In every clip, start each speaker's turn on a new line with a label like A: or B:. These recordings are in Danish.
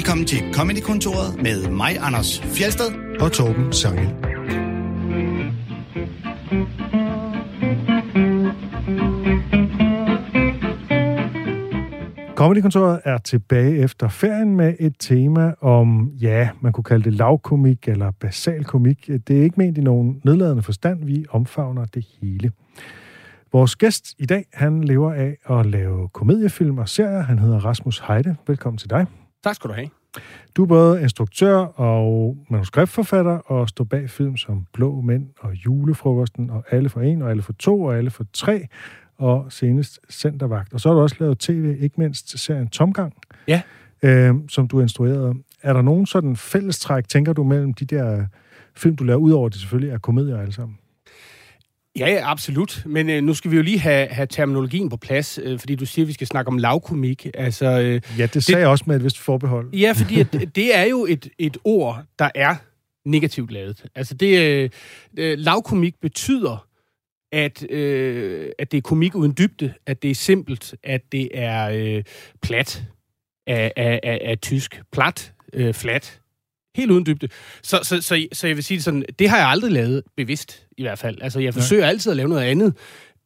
A: Velkommen til Comedy-kontoret med mig, Anders Fjelsted.
B: og Torben Sangel. Comedykontoret er tilbage efter ferien med et tema om, ja, man kunne kalde det lavkomik eller basal komik. Det er ikke ment i nogen nedladende forstand, vi omfavner det hele. Vores gæst i dag, han lever af at lave komediefilm og serier. Han hedder Rasmus Heide. Velkommen til dig.
C: Tak skal du have.
B: Du er både instruktør og manuskriptforfatter og står bag film som Blå Mænd og Julefrokosten og Alle for En og Alle for To og Alle for Tre og senest Centervagt. Og så har du også lavet tv, ikke mindst serien Tomgang,
C: Ja.
B: øh, som du instruerede. Er der nogen sådan fællestræk, tænker du, mellem de der film, du laver, udover at det selvfølgelig er komedier alle sammen?
C: Ja, ja, absolut. Men øh, nu skal vi jo lige have, have terminologien på plads, øh, fordi du siger, at vi skal snakke om lavkomik. Altså, øh,
B: Ja, det sagde det... jeg også med et vist forbehold.
C: ja, fordi at, det er jo et, et ord, der er negativt lavet. Altså, det, øh, øh, lavkomik betyder, at, øh, at det er komik uden dybde, at det er simpelt, at det er øh, plat af, af, af, af tysk. Plat, øh, flat, helt uden dybde. Så, så, så, så jeg vil sige det sådan, det har jeg aldrig lavet bevidst, i hvert fald. Altså, jeg forsøger altid at lave noget andet.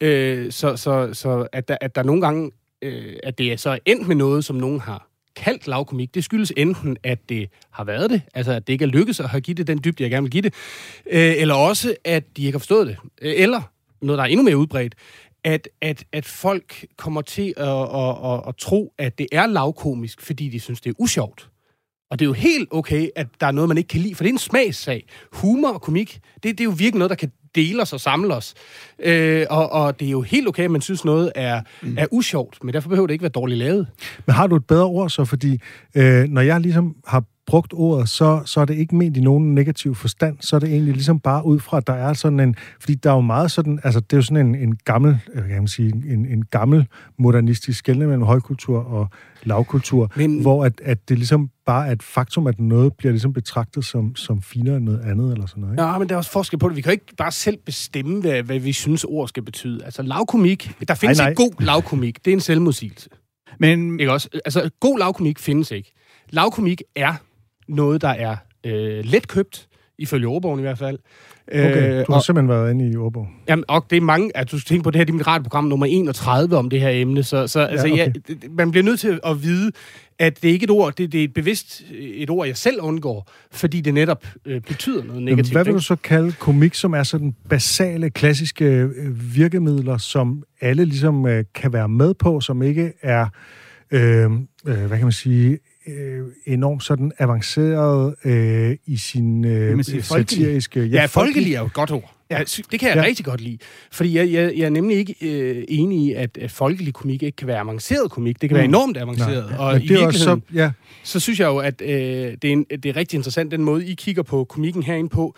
C: Øh, så så, så at, der, at der nogle gange, øh, at det er så endt med noget, som nogen har kaldt lavkomik, det skyldes enten, at det har været det, altså at det ikke er lykkedes at have givet det den dybde, jeg gerne vil give det, øh, eller også, at de ikke har forstået det. Øh, Eller, noget, der er endnu mere udbredt, at, at, at folk kommer til at, at, at, at tro, at det er lavkomisk, fordi de synes, det er usjovt. Og det er jo helt okay, at der er noget, man ikke kan lide, for det er en smagssag. Humor og komik, det, det er jo virkelig noget, der kan dele os og samle os. Øh, og, og det er jo helt okay, at man synes, noget er, mm. er usjovt, men derfor behøver det ikke være dårligt lavet.
B: Men har du et bedre ord så? Fordi øh, når jeg ligesom har brugt ordet, så, så er det ikke ment i nogen negativ forstand. Så er det egentlig ligesom bare ud fra, at der er sådan en... Fordi der er jo meget sådan... Altså, det er jo sådan en, en gammel, øh, kan man sige, en, en gammel modernistisk skældning mellem højkultur og lavkultur,
C: Men-
B: hvor at, at det ligesom bare er et faktum, at noget bliver ligesom betragtet som, som finere end noget andet, eller sådan noget, ikke?
C: Ja, men der er også forskel på det. Vi kan jo ikke bare selv bestemme, hvad, hvad vi synes, ord skal betyde. Altså, lavkomik, der findes
B: nej.
C: ikke god lavkomik. Det er en selvmodsigelse.
D: Men
C: Ikke også? Altså, god lavkomik findes ikke. Lavkomik er noget, der er øh, let købt, ifølge ordbogen i hvert fald.
B: Okay,
C: Øh,
B: du har
C: og,
B: simpelthen været inde i ordbogen.
C: jamen, og det er mange, at du skal tænke på, det her det er mit radioprogram nummer 31 om det her emne, så, så altså,
B: okay.
C: ja, man bliver nødt til at vide, at det er ikke et ord, det, det er et bevidst et ord, jeg selv undgår, fordi det netop øh, betyder noget negativt.
B: hvad vil du så kalde komik, som er sådan basale, klassiske øh, virkemidler, som alle ligesom øh, kan være med på, som ikke er, øh, øh, hvad kan man sige, øh, enormt sådan avanceret øh, i sin øh,
D: sige
B: satiriske...
C: Ja, folkelig er jo et godt ord. Ja.
D: Ja.
C: Det kan jeg
B: Ja.
C: ja. rigtig godt lide. Fordi jeg, jeg, jeg er nemlig ikke øh, enig i, at, at folkelig komik ikke kan være avanceret komik. Det kan være
B: Mm.
C: enormt avanceret.
B: Nej,
C: Og
B: men
C: i
B: det også
C: virkeligheden,
B: så, ja,
C: så synes jeg jo, at øh, det, er en, det er rigtig interessant, den måde, I kigger på komikken herinde på.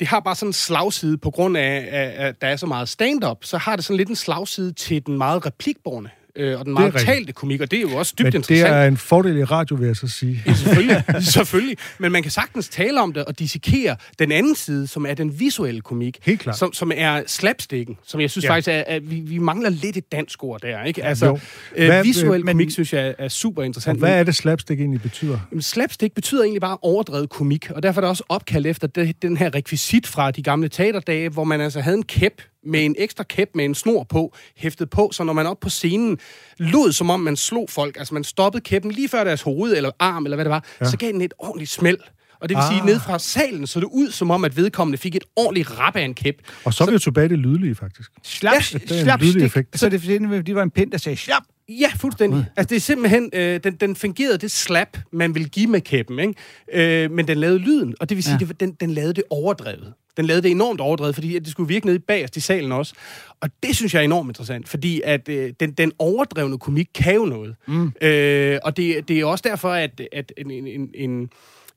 C: Det har bare sådan en slagside, på grund af, at, at der er så meget stand-up, så har det sådan lidt en slagside til den meget replikborne øh, og den meget talte komik, og det er jo også dybt
B: men det
C: interessant.
B: er en fordel i radio, vil jeg så sige.
C: Ja, selvfølgelig, selvfølgelig. Men man kan sagtens tale om det og dissekere den anden side, som er den visuelle komik.
B: Helt klart.
C: Som, som er slapsticken, som jeg synes
B: Ja.
C: faktisk er, at vi, vi mangler lidt et dansk ord der. Ikke?
B: Jo.
C: Altså,
B: Hvad-
C: øh, visuel
B: men-
C: komik synes jeg er super interessant.
B: hvad er det, slapstick egentlig betyder?
C: Jamen, slapstick betyder egentlig bare overdrevet komik, og derfor er det også opkaldt efter det, den her rekvisit fra de gamle teaterdage, hvor man altså havde en kæp med en ekstra kæp med en snor på, hæftet på, så når man op på scenen lod, som om man slog folk, altså man stoppede kæppen lige før deres hoved eller arm, eller hvad det var, ja. så gav den et ordentligt smæld. Og det vil ah. sige, ned fra salen så det ud, som om at vedkommende fik et ordentligt rap af en kæp.
B: Og så er vi jo tilbage det lydlige, faktisk.
D: slap,
C: Ja,
B: det er en
D: slap
B: lydlig
D: stik,
B: effekt.
D: så det fordi, det var en pind, der sagde slap.
C: Ja, fuldstændig. Altså, det er simpelthen, øh, den, den fungerede det slap, man vil give med kæppen, ikke? Øh, men den lavede lyden, og det vil sige,
D: Ja.
C: det, den, den lavede det overdrevet. Den lavede det enormt overdrevet, fordi at det skulle virke nede i bagerst i salen også. Og det synes jeg er enormt interessant, fordi at øh, den, den overdrevne komik kan jo noget. Mm. Øh, og det, det er også derfor, at, at en, en, en, en,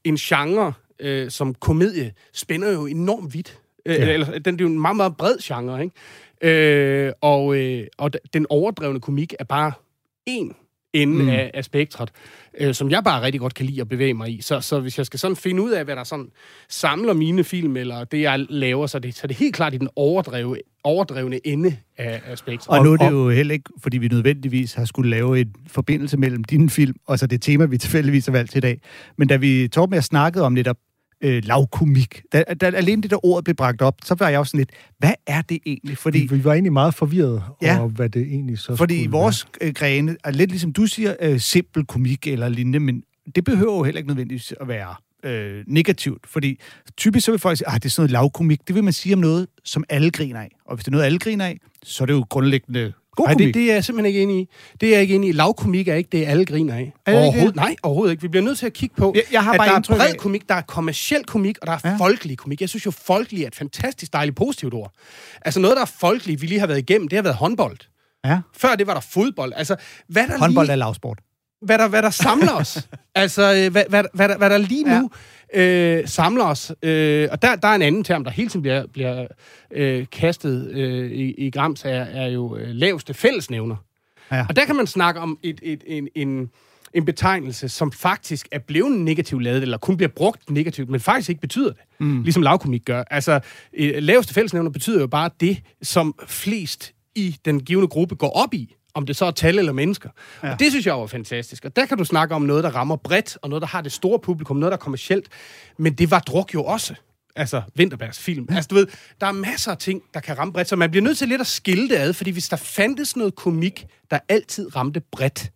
C: en genre øh, som komedie spænder jo enormt vidt. Øh,
B: ja.
C: eller, den det er jo en meget, meget bred genre, ikke? Øh, og, øh, og den overdrevne komik er bare en ende mm. af, af spektret, øh, som jeg bare rigtig godt kan lide at bevæge mig i. Så, så hvis jeg skal sådan finde ud af, hvad der sådan samler mine film, eller det, jeg laver, så det, så det er helt klart i den overdrevne, overdrevne ende af, af spektret.
D: Og nu er det jo heller ikke, fordi vi nødvendigvis har skulle lave en forbindelse mellem din film og så det tema, vi tilfældigvis har valgt i dag. Men da vi med at snakkede om netop øh, lavkomik. Da, da alene det der ord blev bragt op, så var jeg også sådan lidt, hvad er det egentlig?
B: Fordi, vi, vi var egentlig meget forvirret
D: Ja.
B: over, hvad det egentlig så
D: fordi
B: skulle
D: vores øh, grene er lidt ligesom du siger, øh, simpel komik eller lignende, men det behøver jo heller ikke nødvendigvis at være øh, negativt, fordi typisk så vil folk sige, at det er sådan noget lavkomik. Det vil man sige om noget, som alle griner af. Og hvis det er noget, alle griner af, så er det jo grundlæggende god komik.
C: det, det er jeg simpelthen ikke enig i. Det er jeg ikke enig i. Lavkomik er ikke det, alle griner af.
D: Er det ikke
C: overhovedet,
D: det?
C: nej, overhovedet ikke. Vi bliver nødt til at kigge på,
D: Jeg- jeg har
C: at
D: bare
C: der er bred
D: af-
C: komik, der er kommersiel komik, og der er
D: Ja.
C: ja. folkelig komik. Jeg synes jo, folkelig er et fantastisk dejligt positivt ord. Altså noget, der er folkeligt, vi lige har været igennem, det har været håndbold.
D: Ja.
C: Før det var der fodbold. Altså, hvad der
D: Håndbold
C: lige,
D: er lavsport.
C: hvad der, hvad der samler os. altså, øh, hvad, hvad, hvad, der, hvad der lige nu øh, samler os. Øh, og der, der er en anden term, der hele tiden bliver, bliver øh, kastet øh, i, i grams, er, er jo øh, laveste fællesnævner.
D: Ja.
C: Og der kan man snakke om et, et, en, en, en betegnelse, som faktisk er blevet negativt lavet, eller kun bliver brugt negativt, men faktisk ikke betyder det. Mm. Ligesom lavkomik gør. Altså, øh, laveste fællesnævner betyder jo bare det, som flest i den givende gruppe går op i om det så er tal eller mennesker. Ja. Og det synes jeg er fantastisk. Og der kan du snakke om noget, der rammer bredt, og noget, der har det store publikum, noget, der er kommercielt. Men det var druk jo også. Altså, Vinterbergs film. Altså, du ved, der er masser af ting, der kan ramme bredt, så man bliver nødt til lidt at skille det ad, fordi hvis der fandtes noget komik, der altid ramte bredt,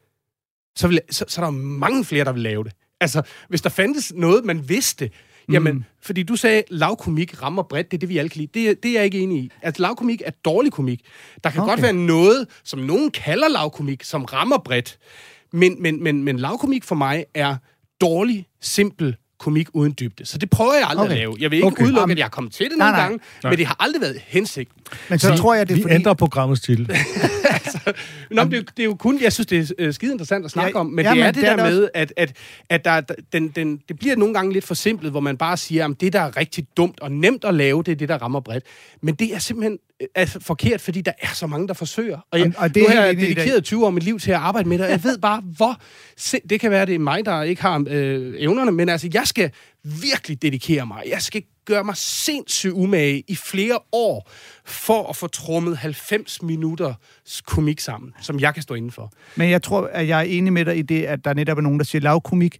C: så, vil, så, så er der mange flere, der vil lave det. Altså, hvis der fandtes noget, man vidste, jamen, mm. fordi du sagde, lavkomik rammer bredt, det er det, vi alle kan lide. Det, det er jeg ikke enig i. Altså, lavkomik er dårlig komik. Der kan okay. godt være noget, som nogen kalder lavkomik, som rammer bredt. Men, men, men, men lavkomik for mig er dårlig, simpel komik uden dybde. Så det prøver jeg aldrig
D: Okay.
C: at lave. Jeg vil ikke
B: Okay.
C: udelukke, at jeg er kommet til det
D: Nej,
C: nogle
D: nej.
C: gange, men det har aldrig været hensigten.
D: Men så tror jeg, det er
B: vi
D: fordi...
B: ændrer programmets titel.
C: Nå, men det, er jo- det er jo kun, jeg synes, det er øh, skide interessant at snakke
D: Ja,
C: om, men
D: ja,
C: det er
D: men
C: det
D: det er
C: der
D: det
C: med, at, at, at der, der- den, den, det bliver nogle gange lidt for simpelt, hvor man bare siger, at det, der er rigtig dumt og nemt at lave, det er det, der rammer bredt. Men det er simpelthen øh, altså, forkert, fordi der er så mange, der forsøger. Og, jeg,
D: Og- og det
C: nu har jeg dedikeret 20 år af mit liv til at arbejde med det, og jeg ved bare, hvor... Det kan være, det er mig, der ikke har øh, evnerne, men altså, jeg skal virkelig dedikere mig. Jeg skal gøre mig sindssygt umage i flere år, for at få trummet 90 minutter komik sammen, som jeg kan stå indenfor.
D: Men jeg tror, at jeg er enig med dig i det, at der netop er nogen, der siger lavkomik.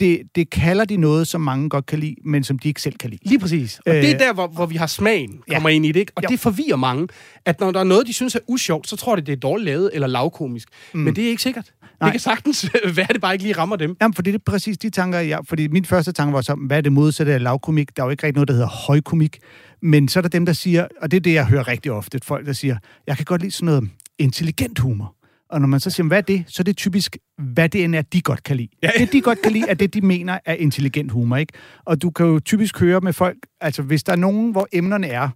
D: Det, det kalder de noget, som mange godt kan lide, men som de ikke selv kan lide.
C: Lige præcis. Og
D: Øh,
C: øh, det er der, hvor, hvor vi har smagen,
D: ja.
C: kommer ind i det. Ikke? Og
D: Jo.
C: det forvirrer mange, at når der er noget, de synes er usjovt, så tror de, det er dårligt lavet eller lavkomisk. Mm. Men det er ikke sikkert.
D: Nej.
C: Det kan sagtens være, det bare ikke lige rammer dem.
D: Jamen, fordi det er præcis de tanker, jeg... Fordi min første tanke var så, hvad er det modsatte af lavkomik? Der er jo ikke rigtig noget, der hedder højkomik. Men så er der dem, der siger, og det er det, jeg hører rigtig ofte, folk, der siger, jeg kan godt lide sådan noget intelligent humor. Og når man så siger, hvad er det? Så er det typisk, hvad det end er, de godt kan lide. Ja. Det, de godt kan lide, er det, de mener er intelligent humor, ikke? Og du kan jo typisk høre med folk, altså hvis der er nogen, hvor emnerne er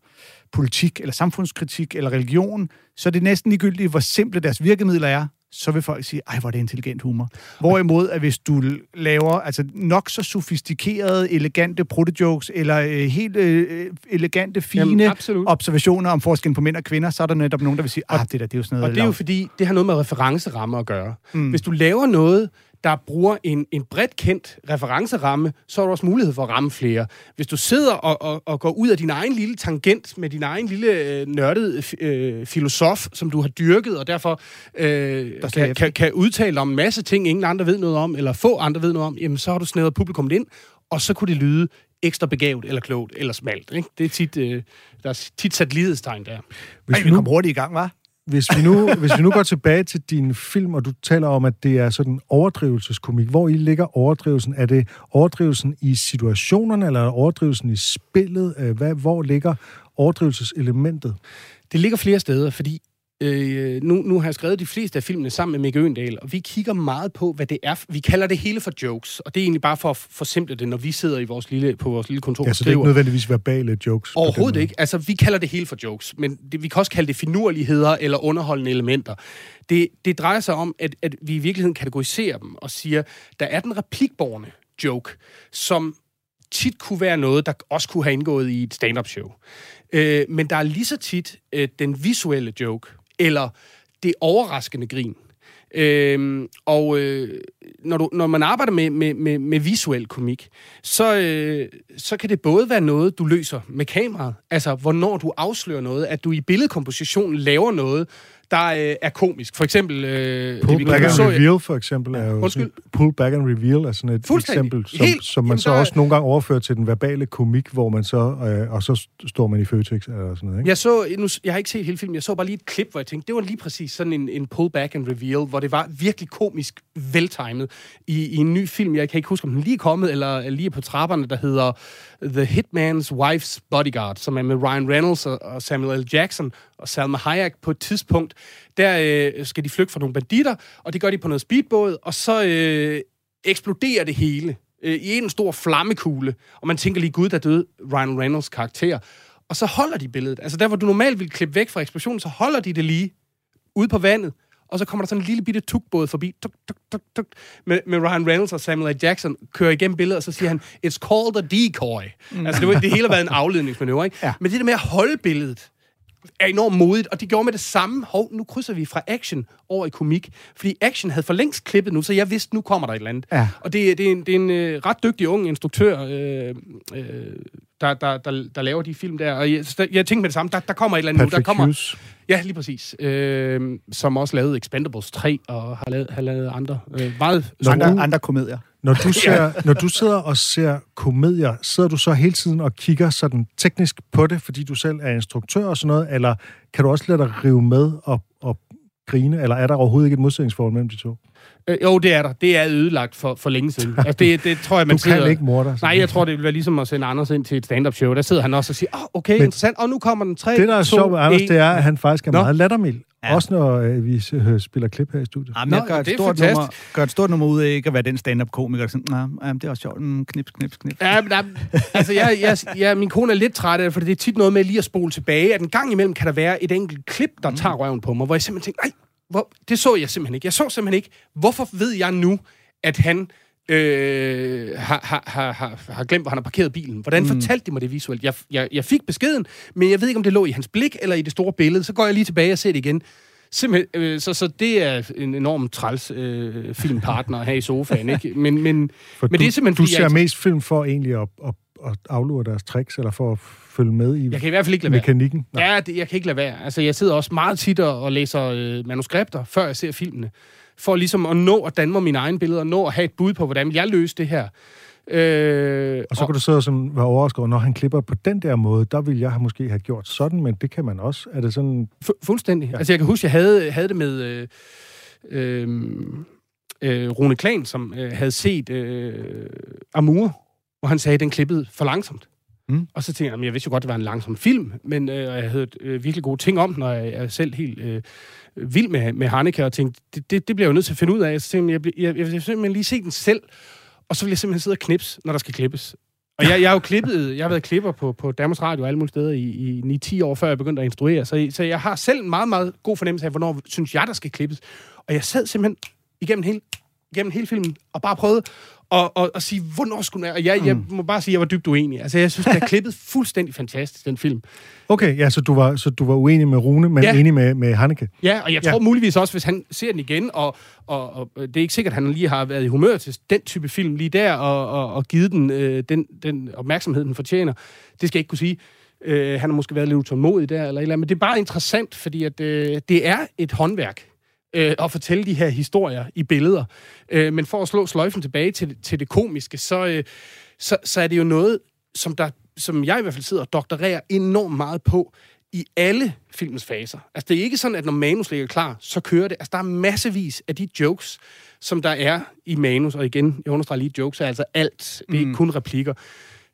D: politik, eller samfundskritik, eller religion, så er det næsten ligegyldigt, hvor simple deres virkemidler er, så vil folk sige, ej, hvor er det intelligent humor. Hvorimod, at hvis du laver altså nok så sofistikerede, elegante protejokes, eller øh, helt øh, elegante, fine
C: Jamen, absolut.
D: observationer om forskellen på mænd og kvinder, så er der netop nogen, der vil sige, ah, det der, det er jo sådan noget
C: Og det er jo fordi, det har noget med referenceramme at gøre. Mm. Hvis du laver noget, der bruger en, en bredt kendt referenceramme, så har du også mulighed for at ramme flere. Hvis du sidder og, og, og går ud af din egen lille tangent med din egen lille øh, nørdede øh, filosof, som du har dyrket, og derfor øh, kan,
D: Dostojevskij.
C: kan, kan udtale om en masse ting, ingen andre ved noget om, eller få andre ved noget om, jamen så har du snævret publikum ind, og så kunne det lyde ekstra begavet, eller klogt, eller smalt. Ikke? Det er tit, øh, der er tit sat lighedstegn der.
B: Hvis
D: Ej,
B: vi
D: vi
B: nu
D: kom hurtigt i gang, var?
B: Hvis vi, nu, hvis vi nu går tilbage til din film, og du taler om, at det er sådan overdrivelseskomik, hvor i ligger overdrivelsen? Er det overdrivelsen i situationerne, eller er det overdrivelsen i spillet? Øh, Hvad, hvor ligger overdrivelseselementet?
C: Det ligger flere steder, fordi øh, nu, nu har jeg skrevet de fleste af filmene sammen med Mikke Øgendal, og vi kigger meget på, hvad det er. Vi kalder det hele for jokes, og det er egentlig bare for at forsimple det, når vi sidder i vores lille, på vores lille kontor
B: Ja,
C: og
B: så det er ikke nødvendigvis verbale jokes.
C: Overhovedet ikke. Altså, vi kalder det hele for jokes, men det, vi kan også kalde det finurligheder eller underholdende elementer. Det, det drejer sig om, at, at vi i virkeligheden kategoriserer dem og siger, der er den replikborne joke, som tit kunne være noget, der også kunne have indgået i et stand-up show. Øh, men der er lige så tit øh, den visuelle joke, eller det overraskende grin. Øhm, og øh, når, du, når man arbejder med, med, med, med visuel komik, så, øh, så kan det både være noget, du løser med kameraet, altså hvornår du afslører noget, at du i billedkompositionen laver noget, der øh, er komisk. For eksempel... Øh,
B: Pull
C: vi
B: back and
C: så-
B: reveal, for eksempel, er jo...
C: Undskyld?
B: Pull back and reveal er sådan et eksempel, som,
C: Helt-
B: som man
C: jamen,
B: så
C: der er-
B: også nogle gange overfører til den verbale komik, hvor man så... Øh, og så står man i Føtex eller sådan noget, ikke?
C: Jeg så, nu, jeg har ikke set hele filmen, jeg så bare lige et klip, hvor jeg tænkte, det var lige præcis sådan en, en pullback and reveal, hvor det var virkelig komisk veltimet i, i en ny film. Jeg kan ikke huske, om den lige er kommet, eller lige på trapperne, der hedder The Hitman's Wife's Bodyguard, som er med Ryan Reynolds og, og Samuel L. Jackson og Salma Hayek på et tidspunkt. Der øh, skal de flygte fra nogle banditter, og det gør de på noget speedbåd, og så øh, eksploderer det hele øh, i en stor flammekugle, og man tænker lige, gud, der døde Ryan Reynolds karakter. Og så holder de billedet. Altså der, hvor du normalt ville klippe væk fra eksplosionen, så holder de det lige ude på vandet, og så kommer der sådan en lille bitte tukbåd forbi, tuk, tuk, tuk, tuk, med, med Ryan Reynolds og Samuel L. Jackson, kører igennem billedet, og så siger han, it's called a decoy. Mm. Altså det, var, det hele har været en afledningsmanøvre, ikke?
D: Ja.
C: Men det der med at holde billedet, er enormt modigt, og de gjorde med det samme. Hov, nu krydser vi fra action over i komik. Fordi action havde for længst klippet nu, så jeg vidste, nu kommer der et eller andet.
D: Ja.
C: Og det, det er en, det er en øh, ret dygtig ung instruktør, øh, øh, der, der, der, der laver de film der. Og jeg, der, jeg tænkte med det samme, der, der kommer et eller andet nu. Der
B: Patrick
C: kommer,
B: Hughes.
C: Ja, lige præcis. Øh, som også lavede Expendables 3 og har lavet, har lavet andre. Øh, meget store.
D: Andre, andre komedier.
B: Når du, ser, når du sidder og ser komedier, sidder du så hele tiden og kigger sådan teknisk på det, fordi du selv er instruktør og sådan noget, eller kan du også lade dig rive med og, og grine, eller er der overhovedet ikke et modsætningsforhold mellem de to?
C: Øh, jo, det er der. Det er ødelagt for, for længe siden. Altså, det, det tror jeg, man
B: Du kan
C: sidder...
B: ikke mor dig.
C: Nej, jeg tror, det vil være ligesom at sende Anders ind til et stand-up show. Der sidder han også og siger, åh, oh, okay,
B: Men-
C: interessant. Og nu kommer den 3,
B: Det, der er
C: 2,
B: sjovt med Anders,
C: 1.
B: det er, at han faktisk er
C: Nå.
B: meget lattermild.
D: Ja.
B: Også når øh, vi øh, spiller klip her i studiet.
D: Jamen,
C: Nå,
D: jeg gør et,
C: det er
D: stort
C: fantastisk.
D: nummer, gør et stort nummer ud af ikke at være den stand-up-komiker. Sådan, nej, jamen, det er også sjovt. Mm, knips, knips, knips.
C: Ja, men altså, jeg, jeg, jeg, min kone er lidt træt af det, for det er tit noget med lige at spole tilbage, at en gang imellem kan der være et enkelt klip, der tager røven på mig, hvor jeg simpelthen tænker, nej, hvor, det så jeg simpelthen ikke. Jeg så simpelthen ikke, hvorfor ved jeg nu, at han øh, har, har, har, har, glemt, hvor han har parkeret bilen. Hvordan mm. fortalte de mig det visuelt? Jeg, jeg, jeg fik beskeden, men jeg ved ikke, om det lå i hans blik eller i det store billede. Så går jeg lige tilbage og ser det igen. Simpelthen, øh, så, så det er en enorm træls øh, filmpartner her i sofaen, ikke? Men, men,
B: For
C: men
B: du,
C: det er simpelthen,
B: du ser
C: jeg,
B: mest film for egentlig at, at, at aflure deres tricks, eller for at følge med i
C: jeg kan i hvert fald ikke lade være.
B: mekanikken. Nej.
C: Ja, det, jeg kan ikke lade være. Altså, jeg sidder også meget tit og, og læser øh, manuskripter, før jeg ser filmene. For ligesom at nå at danne mig mine egne billeder, og nå at have et bud på, hvordan jeg løser det her. Øh,
B: Og så kan du sidde og sådan være overrasket over, når han klipper på den der måde, der vil jeg måske have gjort sådan, men det kan man også. Er det sådan...
C: fu- fuldstændig. Ja. Altså, jeg kan huske, jeg havde, havde det med øh, øh, øh, Rune Klan, som øh, havde set øh, Amour, hvor han sagde, at den klippede for langsomt.
D: Mm.
C: Og så tænkte jeg, jamen, jeg vidste jo godt, det var en langsom film, men øh, jeg havde øh, virkelig gode ting om den, og jeg er selv helt øh, vild med, med Hanneke, og tænkte, det, det, det bliver jeg jo nødt til at finde ud af. Så tænkte jeg, jeg, jeg, jeg vil simpelthen lige se den selv, og så vil jeg simpelthen sidde og knipse, når der skal klippes. Og jeg, jeg har jo klippet, jeg har været klipper på, på Danmarks Radio og alle mulige steder i, i 9-10 år, før jeg begyndte at instruere. Så, så jeg har selv en meget, meget god fornemmelse af, hvornår synes jeg, der skal klippes. Og jeg sad simpelthen igennem hele, igennem hele filmen og bare prøvede at, at, at sige, hvornår skulle den. Og jeg, jeg må bare sige, at jeg var dybt uenig. Altså, jeg synes, det er klippet fuldstændig fantastisk, den film.
B: Okay, ja, så du var, så du var uenig med Rune, men
C: Ja.
B: enig med, med Hanneke.
C: Ja, og jeg
B: Ja.
C: tror muligvis også, hvis han ser den igen, og, og, og det er ikke sikkert, at han lige har været i humør til den type film lige der, og, og, og givet den, øh, den, den opmærksomhed, den fortjener. Det skal jeg ikke kunne sige. Øh, han har måske været lidt utålmodig der, eller eller andet. Men det er bare interessant, fordi at, øh, det er et håndværk øh, at fortælle de her historier i billeder. Øh, men for at slå sløjfen tilbage til, til det komiske, så, øh, så, så er det jo noget, som, der, som jeg i hvert fald sidder og doktorerer enormt meget på i alle filmens faser. Altså, det er ikke sådan, at når manus ligger klar, så kører det. Altså, der er massevis af de jokes, som der er i manus, og igen, jeg understreger lige, jokes er altså alt. Det er ikke kun replikker.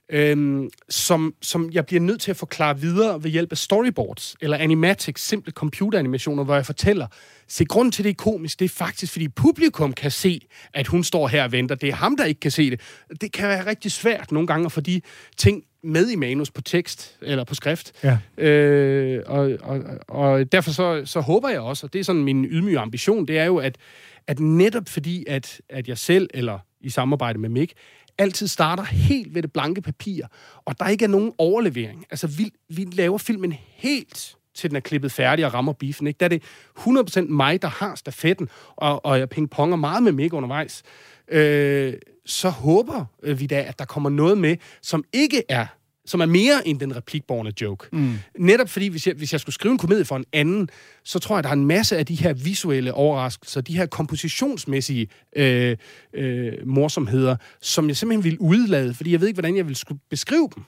C: Øhm, som, som jeg bliver nødt til at forklare videre ved hjælp af storyboards, eller animatics, simple computeranimationer, hvor jeg fortæller, se, grunden til det er komisk, det er faktisk, fordi publikum kan se, at hun står her og venter. Det er ham, der ikke kan se det. Det kan være rigtig svært nogle gange at få de ting med i manus på tekst, eller på skrift.
B: Ja.
C: Øh, og, og, og derfor så, så håber jeg også, og det er sådan min ydmyge ambition, det er jo, at, at netop fordi, at, at jeg selv, eller i samarbejde med Mick, altid starter helt ved det blanke papir, og der ikke er nogen overlevering. Altså, vi, vi laver filmen helt til den er klippet færdig og rammer biffen. Ikke? Der er det 100% mig, der har stafetten, og, og jeg pingponger meget med Mick undervejs. Øh, så håber øh, vi da, at der kommer noget med, som ikke er som er mere end den replikborne joke. Mm. Netop fordi, hvis jeg, hvis jeg skulle skrive en komedie for en anden, så tror jeg, der er en masse af de her visuelle overraskelser, de her kompositionsmæssige øh, øh, morsomheder, som jeg simpelthen vil udlade, fordi jeg ved ikke, hvordan jeg vil skulle beskrive dem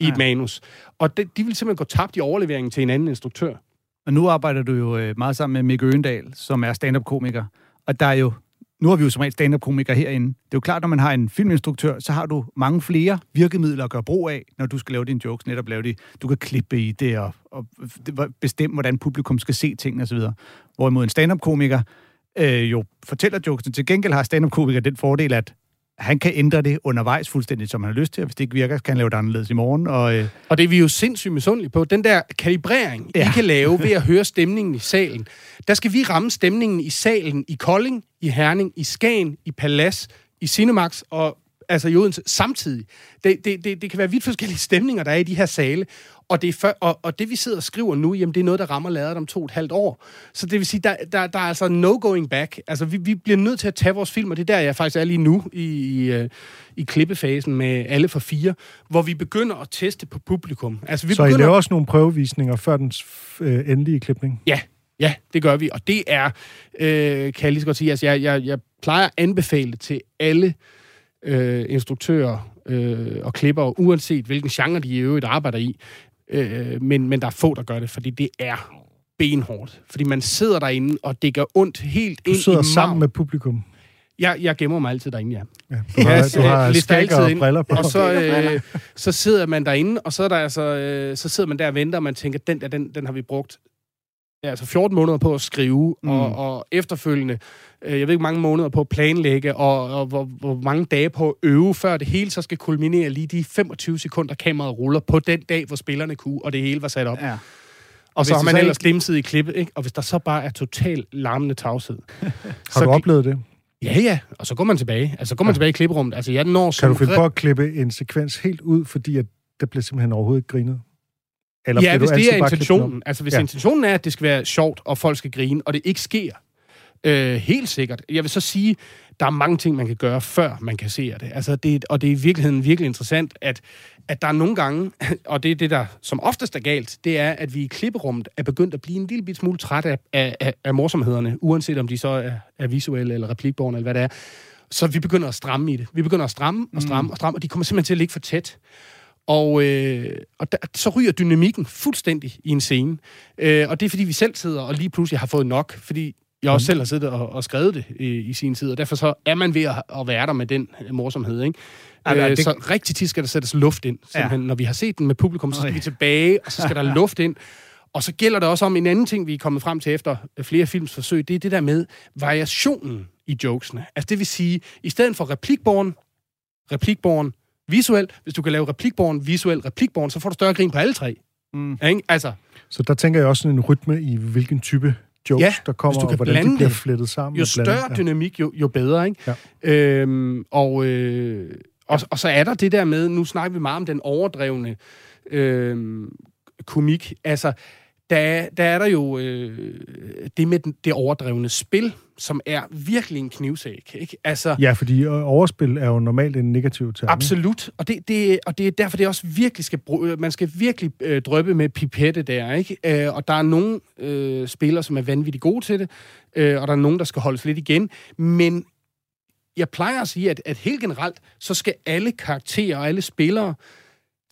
C: i ja. et manus. Og de, de vil simpelthen gå tabt i overleveringen til en anden instruktør.
D: Og nu arbejder du jo øh, meget sammen med Mick Øgendal, som er stand-up-komiker. Og der er jo nu har vi jo som regel stand-up-komikere herinde. Det er jo klart, når man har en filminstruktør, så har du mange flere virkemidler at gøre brug af, når du skal lave dine jokes, netop lave de, du kan klippe i det og, og bestemme, hvordan publikum skal se tingene osv. Hvorimod en stand-up-komiker øh, jo fortæller jokesene. Til gengæld har stand-up-komiker den fordel, at han kan ændre det undervejs fuldstændig, som han har lyst til, og hvis det ikke virker, kan han lave det anderledes i morgen. Og, øh...
C: og det er vi jo sindssygt misundelige på. Den der kalibrering, ja. I kan lave ved at høre stemningen i salen. Der skal vi ramme stemningen i salen i Kolding, i Herning, i Skagen, i Palas, i Cinemax og altså i Odense samtidig. Det, det, det, det kan være vidt forskellige stemninger, der er i de her sale. Og det, for, og, og det vi sidder og skriver nu, jamen det er noget, der rammer ladet om to og et halvt år. Så det vil sige, der, der, der er altså no going back. Altså vi, vi bliver nødt til at tage vores film, og det er der, jeg faktisk er lige nu i, i, øh, i klippefasen med alle for fire, hvor vi begynder at teste på publikum. Altså, vi
B: Så
C: begynder...
B: I laver også nogle prøvevisninger før den øh, endelige klipning?
C: Ja, Ja, det gør vi, og det er, øh, kan jeg lige så godt sige, altså jeg, jeg, jeg plejer at anbefale til alle øh, instruktører øh, og klipper, uanset hvilken genre de i øvrigt arbejder i, Øh, men, men der er få, der gør det, fordi det er benhårdt. Fordi man sidder derinde, og det gør ondt helt
B: du
C: ind i
B: sidder sammen med publikum?
C: Jeg, jeg gemmer mig altid derinde, ja.
B: ja du har, jeg, du har
C: altid
B: og briller på.
C: Og så, øh, så sidder man derinde, og så, er der altså, øh, så sidder man der og venter, og man tænker, den der, den, den har vi brugt ja, altså 14 måneder på at skrive, mm. og, og efterfølgende, øh, jeg ved ikke, mange måneder på at planlægge, og, og hvor, hvor mange dage på at øve, før det hele så skal kulminere lige de 25 sekunder, kameraet ruller på den dag, hvor spillerne kunne, og det hele var sat op. Ja. Og så har man så ellers ikke... i klippet, ikke? Og hvis der så bare er totalt larmende tavshed.
B: har du oplevet det?
C: Ja, ja. Og så går man tilbage. Altså, går man ja. tilbage i klipperummet. Altså, jeg når
B: kan du finde på at klippe en sekvens helt ud, fordi at der bliver simpelthen overhovedet ikke grinet?
C: Eller ja, hvis det er intentionen. Altså, hvis ja. intentionen er, at det skal være sjovt, og folk skal grine, og det ikke sker, øh, helt sikkert. Jeg vil så sige, der er mange ting, man kan gøre, før man kan se det. Altså, det og det er i virkeligheden virkelig interessant, at, at der er nogle gange, og det er det, der som oftest er galt, det er, at vi i klipperummet er begyndt at blive en lille bit smule træt af, af, af, af morsomhederne, uanset om de så er, er visuelle eller replikborne, eller hvad det er. Så vi begynder at stramme i det. Vi begynder at stramme og stramme mm. og stramme, og de kommer simpelthen til at ligge for tæt. Og, øh, og der, så ryger dynamikken fuldstændig i en scene. Øh, og det er, fordi vi selv sidder og lige pludselig har fået nok, fordi jeg også mm. selv har siddet og, og skrevet det i, i sin tid, og derfor så er man ved at, at være der med den morsomhed, ikke? Ja, øh, det... Så rigtig tit skal der sættes luft ind. Simpelthen. Ja. Når vi har set den med publikum, så skal Øj. vi tilbage, og så skal der luft ind. Og så gælder det også om en anden ting, vi er kommet frem til efter flere films forsøg, det er det der med variationen i jokesene. Altså det vil sige, i stedet for replikborn, replikborn, visuelt. Hvis du kan lave replikborn, visuel replikborn, så får du større grin på alle tre. Mm. Ja, ikke? Altså.
B: Så der tænker jeg også sådan en rytme i, hvilken type jokes, ja, der kommer, og hvordan de bliver flettet sammen.
C: Jo større ja. dynamik, jo, jo bedre. Ikke? Ja. Øhm, og, øh, og, og så er der det der med, nu snakker vi meget om den overdrevne øh, komik. Altså, der, der er der jo øh, det med den, det overdrevne spil, som er virkelig en knivsæk. Ikke? Altså,
B: ja, fordi overspil er jo normalt en negativ term.
C: Absolut, og det, det, og det er derfor, det også virkelig skal man skal virkelig øh, drøbe med pipette der. Ikke? Øh, og der er nogle øh, spillere, som er vanvittigt gode til det, øh, og der er nogen, der skal holdes lidt igen. Men jeg plejer at sige, at, at helt generelt, så skal alle karakterer og alle spillere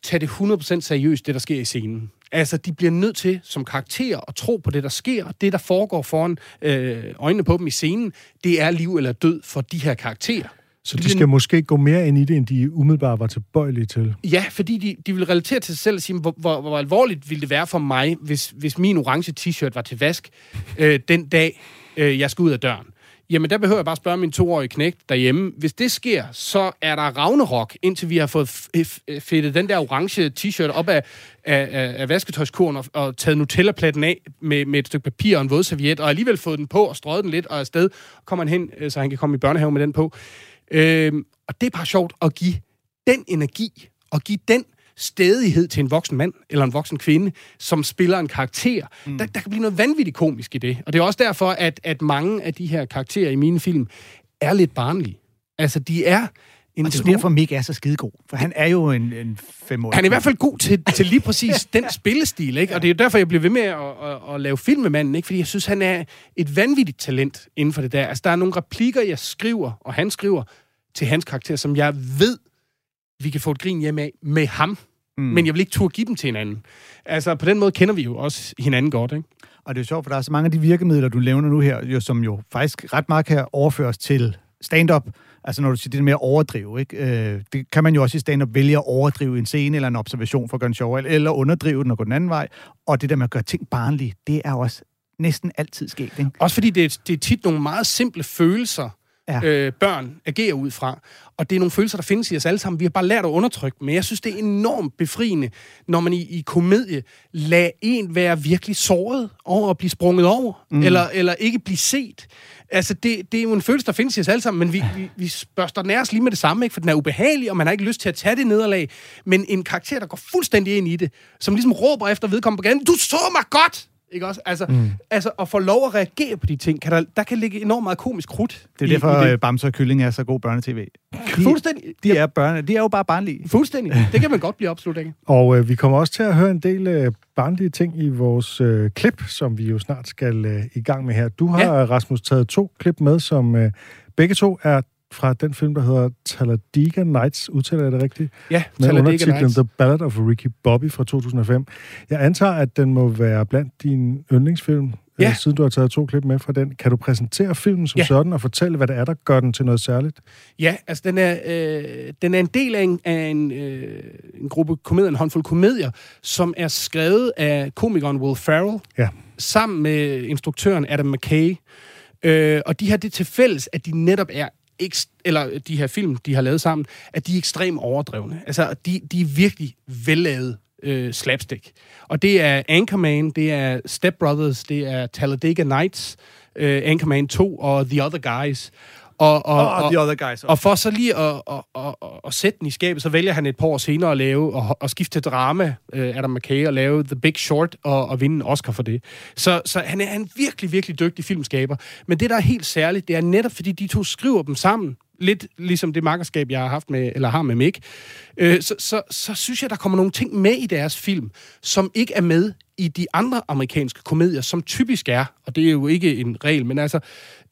C: tage det 100% seriøst, det der sker i scenen. Altså, de bliver nødt til som karakter at tro på det, der sker. Det, der foregår foran øh, øjnene på dem i scenen, det er liv eller død for de her karakterer.
B: Så de skal måske gå mere ind i det, end de umiddelbart var tilbøjelige til?
C: Ja, fordi de, de vil relatere til sig selv og sige, hvor, hvor, hvor alvorligt ville det være for mig, hvis, hvis min orange t-shirt var til vask øh, den dag, øh, jeg skal ud af døren. Jamen, der behøver jeg bare spørge min toårige knægt derhjemme. Hvis det sker, så er der Ragnarok, indtil vi har fået fedtet den der orange t-shirt op af, af, af, af vasketøjskurven og, og taget Nutella-platten af med, med et stykke papir og en vådserviet, og alligevel fået den på og strøget den lidt, og afsted kommer han hen, øh, så han kan komme i børnehave med den på. Øhm, og det er bare sjovt at give den energi, og give den stedighed til en voksen mand eller en voksen kvinde, som spiller en karakter. Mm. Der, der kan blive noget vanvittigt komisk i det. Og det er også derfor, at, at mange af de her karakterer i mine film er lidt barnlige. Altså, de er
D: en og det er derfor, Mick er så skidegod. For han er jo en, en femårig.
C: Han er i hvert fald god til, til lige præcis den spillestil, ikke? Og det er derfor, jeg bliver ved med at, at, at lave film med manden, ikke? Fordi jeg synes, han er et vanvittigt talent inden for det der. Altså, der er nogle replikker, jeg skriver, og han skriver til hans karakter, som jeg ved, vi kan få et grin hjem af med ham. Mm. Men jeg vil ikke turde give dem til hinanden. Altså, på den måde kender vi jo også hinanden godt, ikke?
D: Og det er sjovt, for der er så mange af de virkemidler, du nævner nu her, jo, som jo faktisk ret meget kan overføres til stand-up, Altså når du siger det med at overdrive, ikke? Øh, det kan man jo også i stand-up vælge at overdrive en scene eller en observation for at gøre den sjov, eller underdrive den og gå den anden vej. Og det der med at gøre ting barnlige, det er også næsten altid sket. Ikke?
C: Også fordi det er, det er tit nogle meget simple følelser, ja. øh, børn agerer ud fra. Og det er nogle følelser, der findes i os alle sammen. Vi har bare lært at undertrykke dem. Men jeg synes, det er enormt befriende, når man i, i komedie lader en være virkelig såret over at blive sprunget over, mm. eller, eller ikke blive set. Altså, det, det er jo en følelse, der findes i os alle sammen, men vi, vi, vi spørster næres lige med det samme, ikke? for den er ubehagelig, og man har ikke lyst til at tage det nederlag. Men en karakter, der går fuldstændig ind i det, som ligesom råber efter vedkommende på gaden, du så mig godt! Ikke også? Altså, mm. altså at få lov at reagere på de ting, kan der, der kan ligge enormt meget komisk krudt.
D: Det er derfor, at øh, Bamse og Kylling er så god børnetv.
C: De, Fuldstændig.
D: De er, børne, de er jo bare barnlige.
C: Fuldstændig. Det kan man godt blive opslut af.
B: Og øh, vi kommer også til at høre en del øh, barnlige ting i vores øh, klip, som vi jo snart skal øh, i gang med her. Du har, ja. Rasmus, taget to klip med, som øh, begge to er fra den film, der hedder Talladega Nights. Udtaler jeg det rigtigt?
C: Ja,
B: Med Talladega Nights. The Ballad of Ricky Bobby fra 2005. Jeg antager, at den må være blandt dine yndlingsfilm, ja. øh, siden du har taget to klip med fra den. Kan du præsentere filmen som ja. sådan, og fortælle, hvad det er, der gør den til noget særligt?
C: Ja, altså den er, øh, den er en del af en, af en, øh, en gruppe komedier, en håndfuld komedier, som er skrevet af komikeren Will Ferrell, ja. sammen med instruktøren Adam McKay. Øh, og de har det til fælles, at de netop er eller de her film, de har lavet sammen, at de er ekstremt overdrevne. Altså, de, de er virkelig vellavet øh, slapstick. Og det er Anchorman, det er Step Brothers, det er Talladega Nights, øh, Anchorman 2 og The Other Guys.
D: Og, og, og, the other guys.
C: og for så lige at, at, at, at, at sætte den i skabet, så vælger han et par år senere at lave og, og skifte til drama, uh, Adam McKay, og lave The Big Short og, og vinde en Oscar for det. Så, så han er en virkelig, virkelig dygtig filmskaber. Men det, der er helt særligt, det er netop, fordi de to skriver dem sammen, lidt ligesom det makkerskab, jeg har haft med, eller har med Mick, øh, så, så, så synes jeg, der kommer nogle ting med i deres film, som ikke er med i de andre amerikanske komedier, som typisk er, og det er jo ikke en regel, men altså,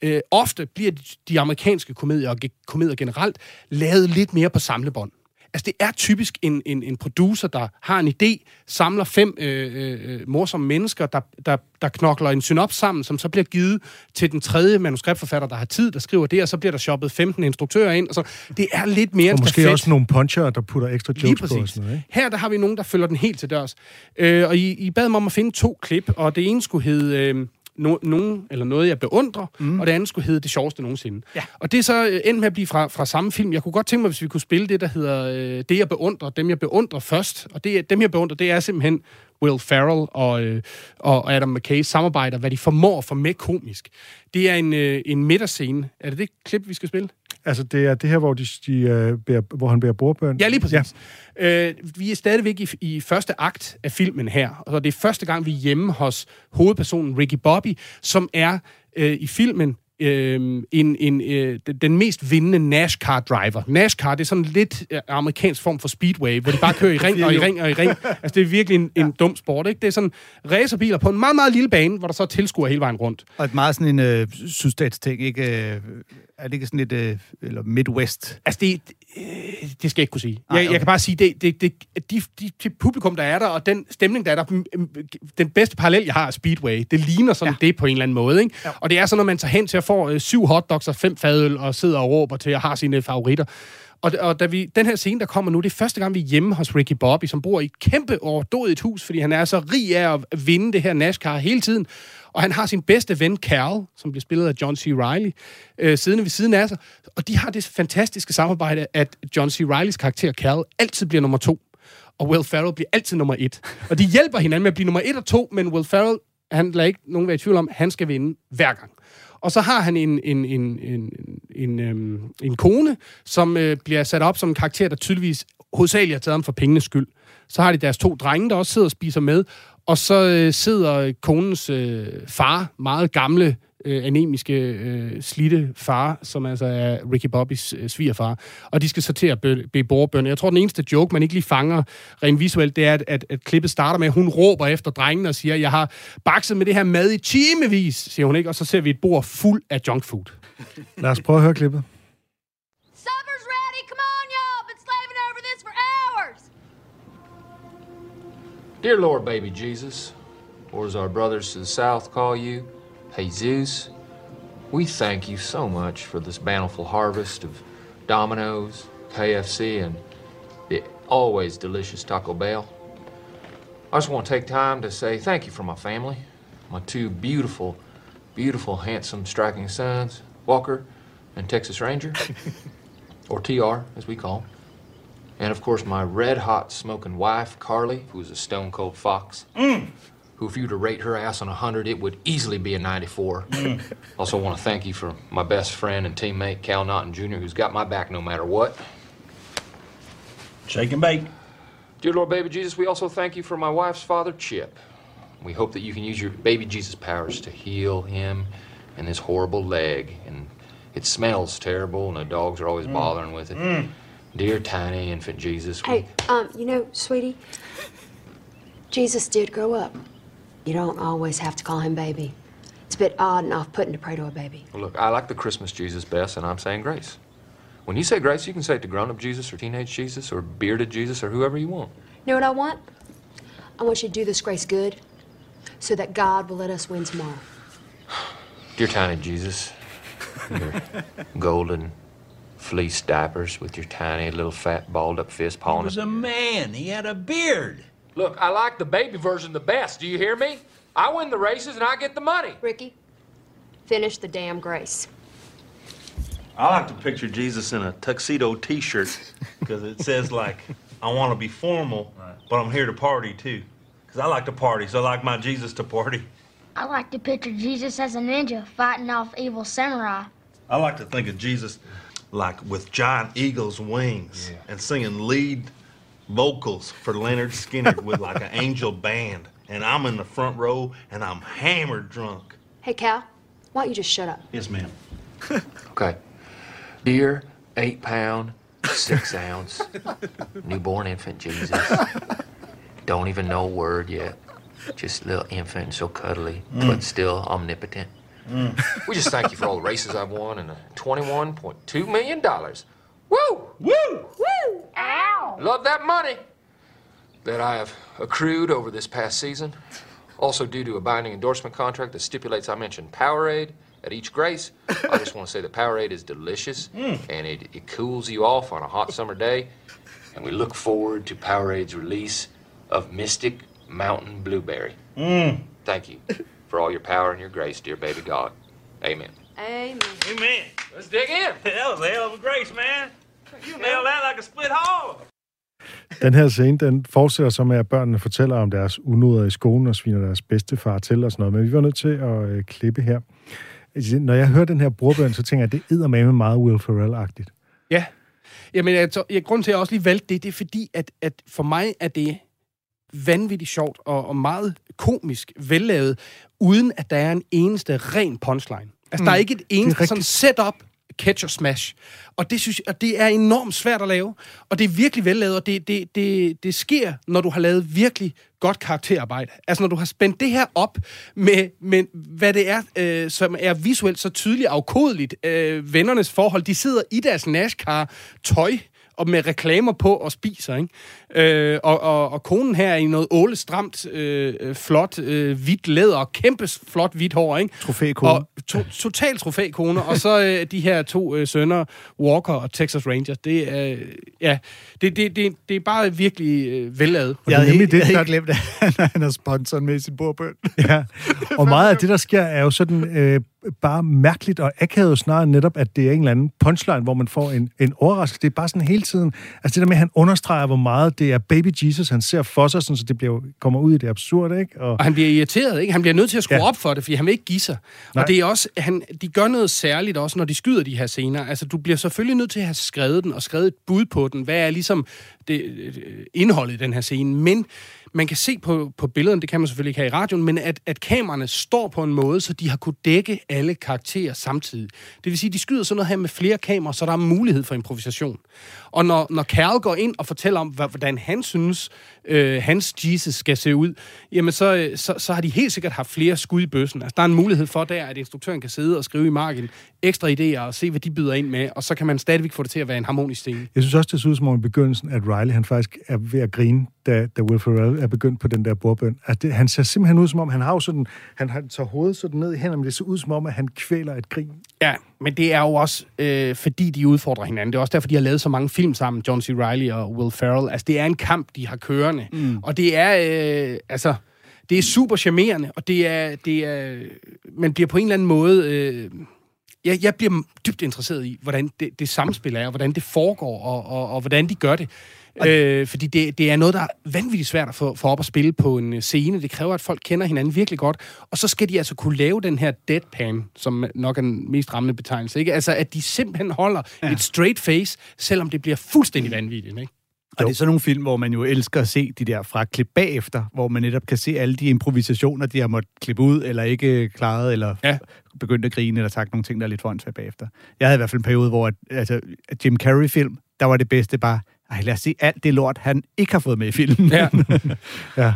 C: øh, ofte bliver de, de amerikanske komedier, og komedier generelt, lavet lidt mere på samlebånd. Altså, det er typisk en, en, en producer, der har en idé, samler fem øh, øh, morsomme mennesker, der, der, der knokler en synops sammen, som så bliver givet til den tredje manuskriptforfatter, der har tid, der skriver det, og så bliver der shoppet 15 instruktører ind. Og så, det er lidt mere
B: Og måske stafet. også nogle puncher, der putter ekstra jokes på.
C: Og sådan noget, ikke? Her der har vi nogen, der følger den helt til dørs. Øh, og I, I bad mig om at finde to klip, og det ene skulle hedde... Øh, no, nogen, eller noget, jeg beundrer, mm. og det andet skulle hedde Det sjoveste nogensinde. Ja. Og det er så øh, endt med at blive fra, fra samme film. Jeg kunne godt tænke mig, hvis vi kunne spille det, der hedder øh, Det, jeg beundrer, dem, jeg beundrer først. Og det, dem, jeg beundrer, det er simpelthen Will Ferrell og, øh, og Adam McKay samarbejder, hvad de formår for med komisk. Det er en, øh, en midterscene. Er det det klip, vi skal spille?
B: Altså, det er det her, hvor, de, de, uh, bærer, hvor han bærer bordbøn?
C: Ja, lige præcis. Ja. Øh, vi er stadigvæk i, i første akt af filmen her, og det er første gang, vi er hjemme hos hovedpersonen Ricky Bobby, som er øh, i filmen øh, en, en, øh, den mest vindende NASCAR-driver. NASCAR, det er sådan lidt øh, amerikansk form for speedway, hvor de bare kører i ring og i ring og i ring. Altså, det er virkelig en, en dum sport, ikke? Det er sådan racerbiler på en meget, meget lille bane, hvor der så tilskuer hele vejen rundt.
D: Og et meget sådan en øh, sydstatsting, ikke? Øh, er det ikke sådan lidt... Øh, eller Midwest?
C: Altså, det, det skal jeg ikke kunne sige. Jeg, okay. jeg kan bare sige, det, det, det, de, de, de publikum, der er der, og den stemning, der er der, den bedste parallel, jeg har, er Speedway. Det ligner sådan ja. det på en eller anden måde, ikke? Ja. Og det er sådan, når man tager hen til at få øh, syv hotdogs og fem fadøl, og sidder og råber til at have sine favoritter. Og, og da vi, den her scene, der kommer nu, det er første gang, vi er hjemme hos Ricky Bobby, som bor i et kæmpe overdådigt hus, fordi han er så rig af at vinde det her NASCAR hele tiden. Og han har sin bedste ven, Carl, som bliver spillet af John C. Reilly, øh, siddende ved siden af sig. Og de har det fantastiske samarbejde, at John C. Reillys karakter, Carl, altid bliver nummer to. Og Will Ferrell bliver altid nummer et. Og de hjælper hinanden med at blive nummer et og to, men Will Ferrell, han lader ikke nogen være i tvivl om, han skal vinde hver gang. Og så har han en, en, en, en, en, en, øhm, en kone, som øh, bliver sat op som en karakter, der tydeligvis hovedsageligt har taget ham for pengenes skyld. Så har de deres to drenge, der også sidder og spiser med, og så øh, sidder konens øh, far, meget gamle, øh, anemiske, øh, slitte far, som altså er Ricky Bobbys øh, svigerfar. Og de skal så til at be- bede bordbøn. Jeg tror, den eneste joke, man ikke lige fanger rent visuelt, det er, at, at, at klippet starter med, at hun råber efter drengene og siger, jeg har bakset med det her mad i timevis, siger hun ikke. Og så ser vi et bord fuld af junk food.
B: Lad os prøve at høre klippet.
E: Dear Lord, baby Jesus, or as our brothers to the south call you, Jesus, we thank you so much for this bountiful harvest of Domino's, KFC, and the always delicious Taco Bell. I just want to take time to say thank you for my family, my two beautiful, beautiful, handsome, striking sons, Walker and Texas Ranger, or TR as we call him. And of course, my red hot smoking wife, Carly, who's a stone cold fox. Mm. Who, if you were to rate her ass on 100, it would easily be a 94. Mm. also, want to thank you for my best friend and teammate, Cal Naughton Jr., who's got my back no matter what.
F: Shake and bake.
E: Dear Lord, baby Jesus, we also thank you for my wife's father, Chip. We hope that you can use your baby Jesus powers to heal him and his horrible leg. And it smells terrible, and the dogs are always mm. bothering with it. Dear tiny infant Jesus,
G: Hey, um, you know, sweetie, Jesus did grow up. You don't always have to call him baby. It's a bit odd and off-putting to pray to a baby.
E: Well, look, I like the Christmas Jesus best, and I'm saying grace. When you say grace, you can say it to grown up Jesus or teenage Jesus or bearded Jesus or whoever you want.
G: You know what I want? I want you to do this grace good so that God will let us win tomorrow.
E: Dear tiny Jesus, your golden fleece diapers with your tiny little fat balled up fist
F: He
E: pawing
F: was a man. He had a beard.
E: Look, I like the baby version the best. Do you hear me? I win the races and I get the money.
G: Ricky, finish the damn grace.
F: I like to picture Jesus in a tuxedo T-shirt because it says like, "I want to be formal, but I'm here to party too." Because I like to party, so I like my Jesus to party.
H: I like to picture Jesus as a ninja fighting off evil samurai.
F: I like to think of Jesus like with giant eagle's wings and singing lead vocals for Leonard Skinner with like an angel band, and I'm in the front row and I'm hammered drunk.
G: Hey, Cal, why don't you just shut up?
F: Yes, ma'am.
E: Okay. Dear eight pound, six ounce, newborn infant Jesus. Don't even know a word yet. Just little infant and so cuddly, but mm. still omnipotent. Mm. We just thank you for all the races I've won and the $21.2 million. Woo!
F: Woo! Woo!
H: Ow!
E: Love that money that I have accrued over this past season. Also, due to a binding endorsement contract that stipulates I mention Powerade at each grace, I just want to say that Powerade is delicious mm. and it, it cools you off on a hot summer day. And we look forward to Powerade's release of Mystic Mountain Blueberry. Mm. Thank you for all your power and your grace, dear baby God. Amen.
G: Amen.
F: Amen.
E: Let's dig in.
F: That was a hell of a grace, man. You nailed that like a split hog.
B: Den her scene, den fortsætter så med, at børnene fortæller om deres unoder i skolen og sviner deres bedstefar til og sådan noget. Men vi var nødt til at øh, klippe her. Altså, Når jeg hører den her brugerbøn, så tænker jeg, at det er med meget Will Ferrell-agtigt.
C: Ja. Jamen, jeg, jeg, grunden til, at jeg også lige valgte det, det er fordi, at, at for mig er det vanvittigt sjovt og, og meget komisk vellavet, uden at der er en eneste ren punchline. Altså, mm. der er ikke et eneste sådan setup, catch og smash. Og det, synes jeg, og det er enormt svært at lave, og det er virkelig vellavet, og det, det, det, det sker, når du har lavet virkelig godt karakterarbejde. Altså, når du har spændt det her op med, med hvad det er, øh, som er visuelt så tydeligt afkodeligt. Øh, vennernes forhold, de sidder i deres NASCAR-tøj, og med reklamer på og spiser, ikke? Øh, og, og, og konen her er i noget åle stramt, øh, øh, flot, øh, hvidt læder og kæmpe flot hvidt hår, ikke?
D: Trofækone.
C: Og to, total trofækone. og så øh, de her to øh, sønner, Walker og Texas Rangers. Det er, øh, ja, det, det, det, det er bare virkelig øh, vellavet.
D: Jeg havde,
B: det er nemlig det, der-
D: helt glemt, at han har sponsoren med sin bordbøn.
B: Ja, og meget af det, der sker, er jo sådan øh, bare mærkeligt og akavet snarere netop, at det er en eller anden punchline, hvor man får en, en overraskelse. Det er bare sådan hele tiden, altså det der med, at han understreger, hvor meget det er baby Jesus, han ser for sig, sådan, så det bliver, kommer ud i det absurde, ikke? Og,
C: Og han bliver irriteret, ikke? Han bliver nødt til at skrue
B: Ja.
C: op for det, fordi han vil ikke give sig.
B: Nej.
C: Og det er også, han, de gør noget særligt også, når de skyder de her scener. Altså, du bliver selvfølgelig nødt til at have skrevet den, og skrevet et bud på den. Hvad er ligesom det, øh, indholdet i den her scene. Men man kan se på, på billederne, det kan man selvfølgelig ikke have i radioen, men at, at kameraerne står på en måde, så de har kunne dække alle karakterer samtidig. Det vil sige, de skyder sådan noget her med flere kameraer, så der er mulighed for improvisation. Og når, når Carl går ind og fortæller om, hvordan han synes, øh, hans Jesus skal se ud, jamen så, øh, så, så har de helt sikkert haft flere skud i bøssen. Altså, der er en mulighed for der, at instruktøren kan sidde og skrive i marken ekstra idéer og se, hvad de byder ind med, og så kan man stadigvæk få det til at være en harmonisk scene.
B: Jeg synes også, det ser ud som om i begyndelsen, at Riley han faktisk er ved at grine, da, da Will Ferrell er begyndt på den der bordbøn. At det, han ser simpelthen ud som om, han har jo sådan, han har tager hovedet sådan ned i hænderne, men det ser ud som om, at han kvæler et grin.
C: Ja, men det er jo også, øh, fordi de udfordrer hinanden. Det er også derfor, de har lavet så mange film sammen, John C. Reilly og Will Ferrell. Altså, det er en kamp, de har kørende. Mm. Og det er, øh, altså, det er super charmerende, og det er, det er, man bliver på en eller anden måde, øh, jeg, jeg bliver dybt interesseret i, hvordan det, det samspil er, og hvordan det foregår, og, og, og hvordan de gør det. Øh, fordi det, det er noget, der er vanvittigt svært at få, få op at spille på en scene. Det kræver, at folk kender hinanden virkelig godt. Og så skal de altså kunne lave den her deadpan, som nok er den mest rammende betegnelse. Ikke? Altså, at de simpelthen holder ja. et straight face, selvom det bliver fuldstændig vanvittigt. Ikke?
D: Og det er sådan nogle film, hvor man jo elsker at se de der fra klip bagefter, hvor man netop kan se alle de improvisationer, de har måttet klippe ud, eller ikke klaret, eller ja. begyndt at grine, eller sagt nogle ting, der er lidt foran bagefter. Jeg havde i hvert fald en periode, hvor at, altså, Jim Carrey-film, der var det bedste bare, ej, lad os se alt det lort, han ikke har fået med i filmen.
C: Ja.
B: ja.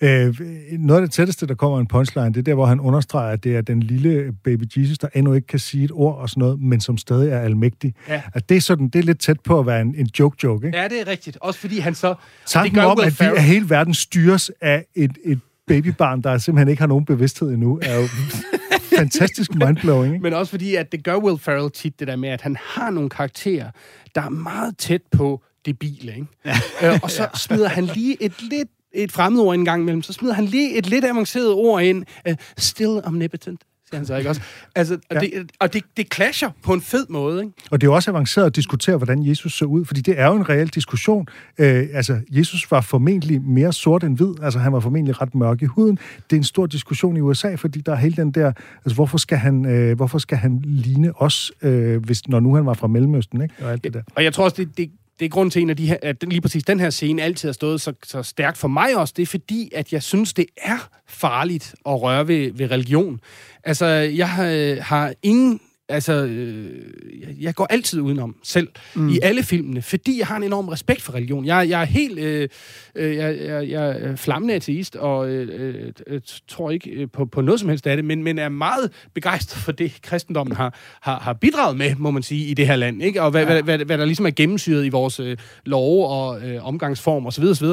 B: Øh, noget af det tætteste, der kommer en punchline, det er der, hvor han understreger, at det er den lille baby Jesus, der endnu ikke kan sige et ord og sådan noget, men som stadig er almægtig.
C: Ja.
B: At det, er sådan, det er lidt tæt på at være en, en joke-joke, ikke?
C: Ja, det er rigtigt. Også fordi han så...
B: Tanken om, at vi, at hele verden styres af et, et babybarn, der simpelthen ikke har nogen bevidsthed endnu, er jo fantastisk mindblowing. Ikke?
C: Men også fordi, at det gør Will Ferrell tit, det der med, at han har nogle karakterer, der er meget tæt på det bil, ikke? Ja. Øh, og så smider han lige et lidt et fremmedord en gang imellem, så smider han lige et lidt avanceret ord ind. Uh, still omnipotent, siger han så, ikke også? Altså, og, ja. det, og det, det clasher på en fed måde, ikke?
B: Og det er jo også avanceret at diskutere, hvordan Jesus så ud, fordi det er jo en reel diskussion. Øh, altså, Jesus var formentlig mere sort end hvid, altså han var formentlig ret mørk i huden. Det er en stor diskussion i USA, fordi der er hele den der, altså hvorfor skal han, øh, hvorfor skal han ligne os, øh, hvis, når nu han var fra Mellemøsten, ikke? Og alt det der.
C: Og jeg tror også, det, det, det er grund til en af de her, at lige præcis den her scene altid har stået så, så stærkt for mig også. Det er fordi, at jeg synes, det er farligt at røre ved, ved religion. Altså, jeg har, har ingen altså, øh, jeg går altid udenom selv mm. i alle filmene, fordi jeg har en enorm respekt for religion. Jeg, jeg er helt, øh, øh, jeg, jeg, jeg er flammende ateist, og øh, øh, tror ikke på, på noget som helst af det, men, men er meget begejstret for det, kristendommen har, har, har bidraget med, må man sige, i det her land, ikke? og hvad, ja. hvad, hvad, hvad der ligesom er gennemsyret i vores øh, love og øh, omgangsform osv. osv.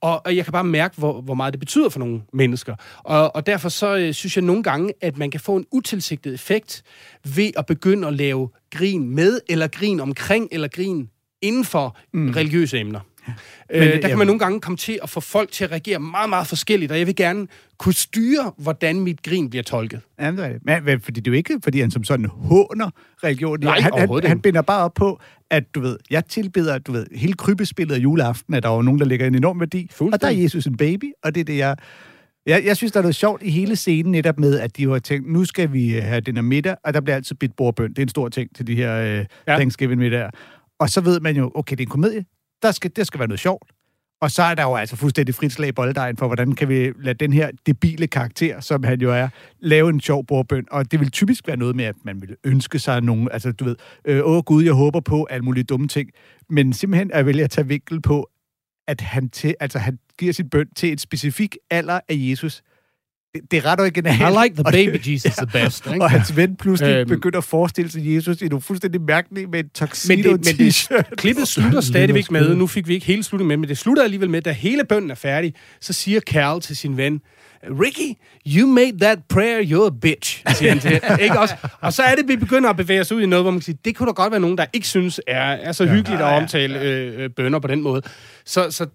C: Og, og jeg kan bare mærke, hvor, hvor meget det betyder for nogle mennesker. Og, og derfor så øh, synes jeg nogle gange, at man kan få en utilsigtet effekt ved at begynde at lave grin med, eller grin omkring, eller grin inden for mm. religiøse emner. Men, øh, der kan man nogle gange komme til at få folk til at reagere meget, meget forskelligt, og jeg vil gerne kunne styre, hvordan mit grin bliver tolket.
D: Ja, det er det. Men, fordi det er jo ikke, fordi han som sådan håner religion.
C: Nej,
D: han, han, han binder bare op på, at du ved, jeg tilbeder, du ved, hele krybespillet af juleaften, at der er nogen, der lægger en enorm værdi. Og der er Jesus en baby, og det er det, jeg... Jeg, jeg synes, der er noget sjovt i hele scenen netop med, at de har tænkt, nu skal vi have den her middag, og der bliver altid bidt bordbøn. Det er en stor ting til de her øh, ja. Thanksgiving-middager. Og så ved man jo, okay, det er en komedie. Der skal, det skal være noget sjovt. Og så er der jo altså fuldstændig frit slag i bolddejen for, hvordan kan vi lade den her debile karakter, som han jo er, lave en sjov bordbøn. Og det vil typisk være noget med, at man vil ønske sig nogen, altså du ved, øh, åh gud, jeg håber på alle mulige dumme ting. Men simpelthen er vælge at tage vinkel på, at han, til, altså, han giver sit bøn til et specifik alder af Jesus. Det, det er ret originalt.
C: I like the baby Jesus the best. Ikke?
D: Og hans ven pludselig øhm, begynder at forestille sig Jesus i nogle fuldstændig mærkelige med en tuxedo
C: men det, men det, klippet slutter stadigvæk med, nu fik vi ikke hele sluttet med, men det slutter alligevel med, da hele bønnen er færdig, så siger Carl til sin ven, Ricky, you made that prayer, you're a bitch, siger han til ikke også? Og så er det, vi begynder at bevæge os ud i noget, hvor man kan sige, det kunne da godt være nogen, der ikke synes er, er så hyggeligt ja, ja, ja. at omtale øh, bønder på den måde. Så, så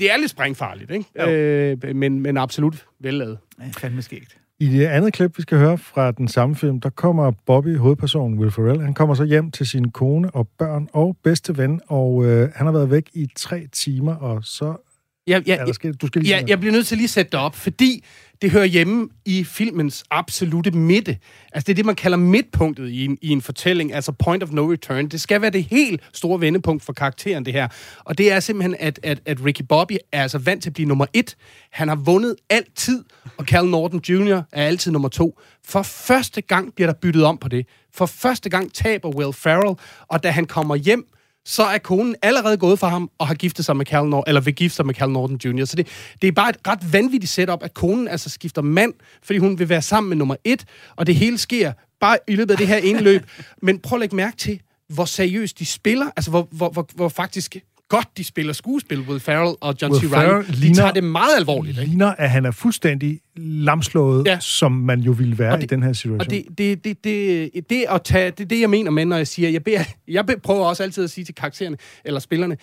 C: det er lidt sprængfarligt, ikke? Øh, men, men absolut vellavet.
D: Ja, fandme skægt.
B: I det andet klip, vi skal høre fra den samme film, der kommer Bobby, hovedpersonen Will Ferrell, han kommer så hjem til sin kone og børn og bedste ven, og øh, han har været væk i tre timer, og så
C: Jeg, jeg,
B: Eller skal, du skal lige
C: Ja, jeg bliver nødt til lige at sætte det op, fordi det hører hjemme i filmens absolute midte. Altså, det er det, man kalder midtpunktet i en, i en fortælling, altså point of no return. Det skal være det helt store vendepunkt for karakteren, det her. Og det er simpelthen, at, at, at Ricky Bobby er altså vant til at blive nummer et. Han har vundet altid, og Cal Norton Jr. er altid nummer to. For første gang bliver der byttet om på det. For første gang taber Will Ferrell, og da han kommer hjem, så er konen allerede gået fra ham og har giftet sig med Cal Norton, eller vil gifte sig med Cal Norton Jr. Så det, det er bare et ret vanvittigt setup, at konen altså skifter mand, fordi hun vil være sammen med nummer et, og det hele sker bare i løbet af det her indløb. Men prøv at lægge mærke til, hvor seriøst de spiller, altså hvor, hvor, hvor, hvor faktisk godt de spiller skuespil, Will Ferrell og John
B: Will
C: C. Reilly. De
B: ligner-
C: tager det meget alvorligt, ikke?
B: ligner, at han er fuldstændig lamslået,
C: Ja.
B: som man jo ville være
C: Og
B: i
C: det-
B: den her situation.
C: Og det, det, det, det, det, at tage, det er det, jeg mener med, når jeg siger, jeg, beder, jeg prøver også altid at sige til karaktererne, eller spillerne,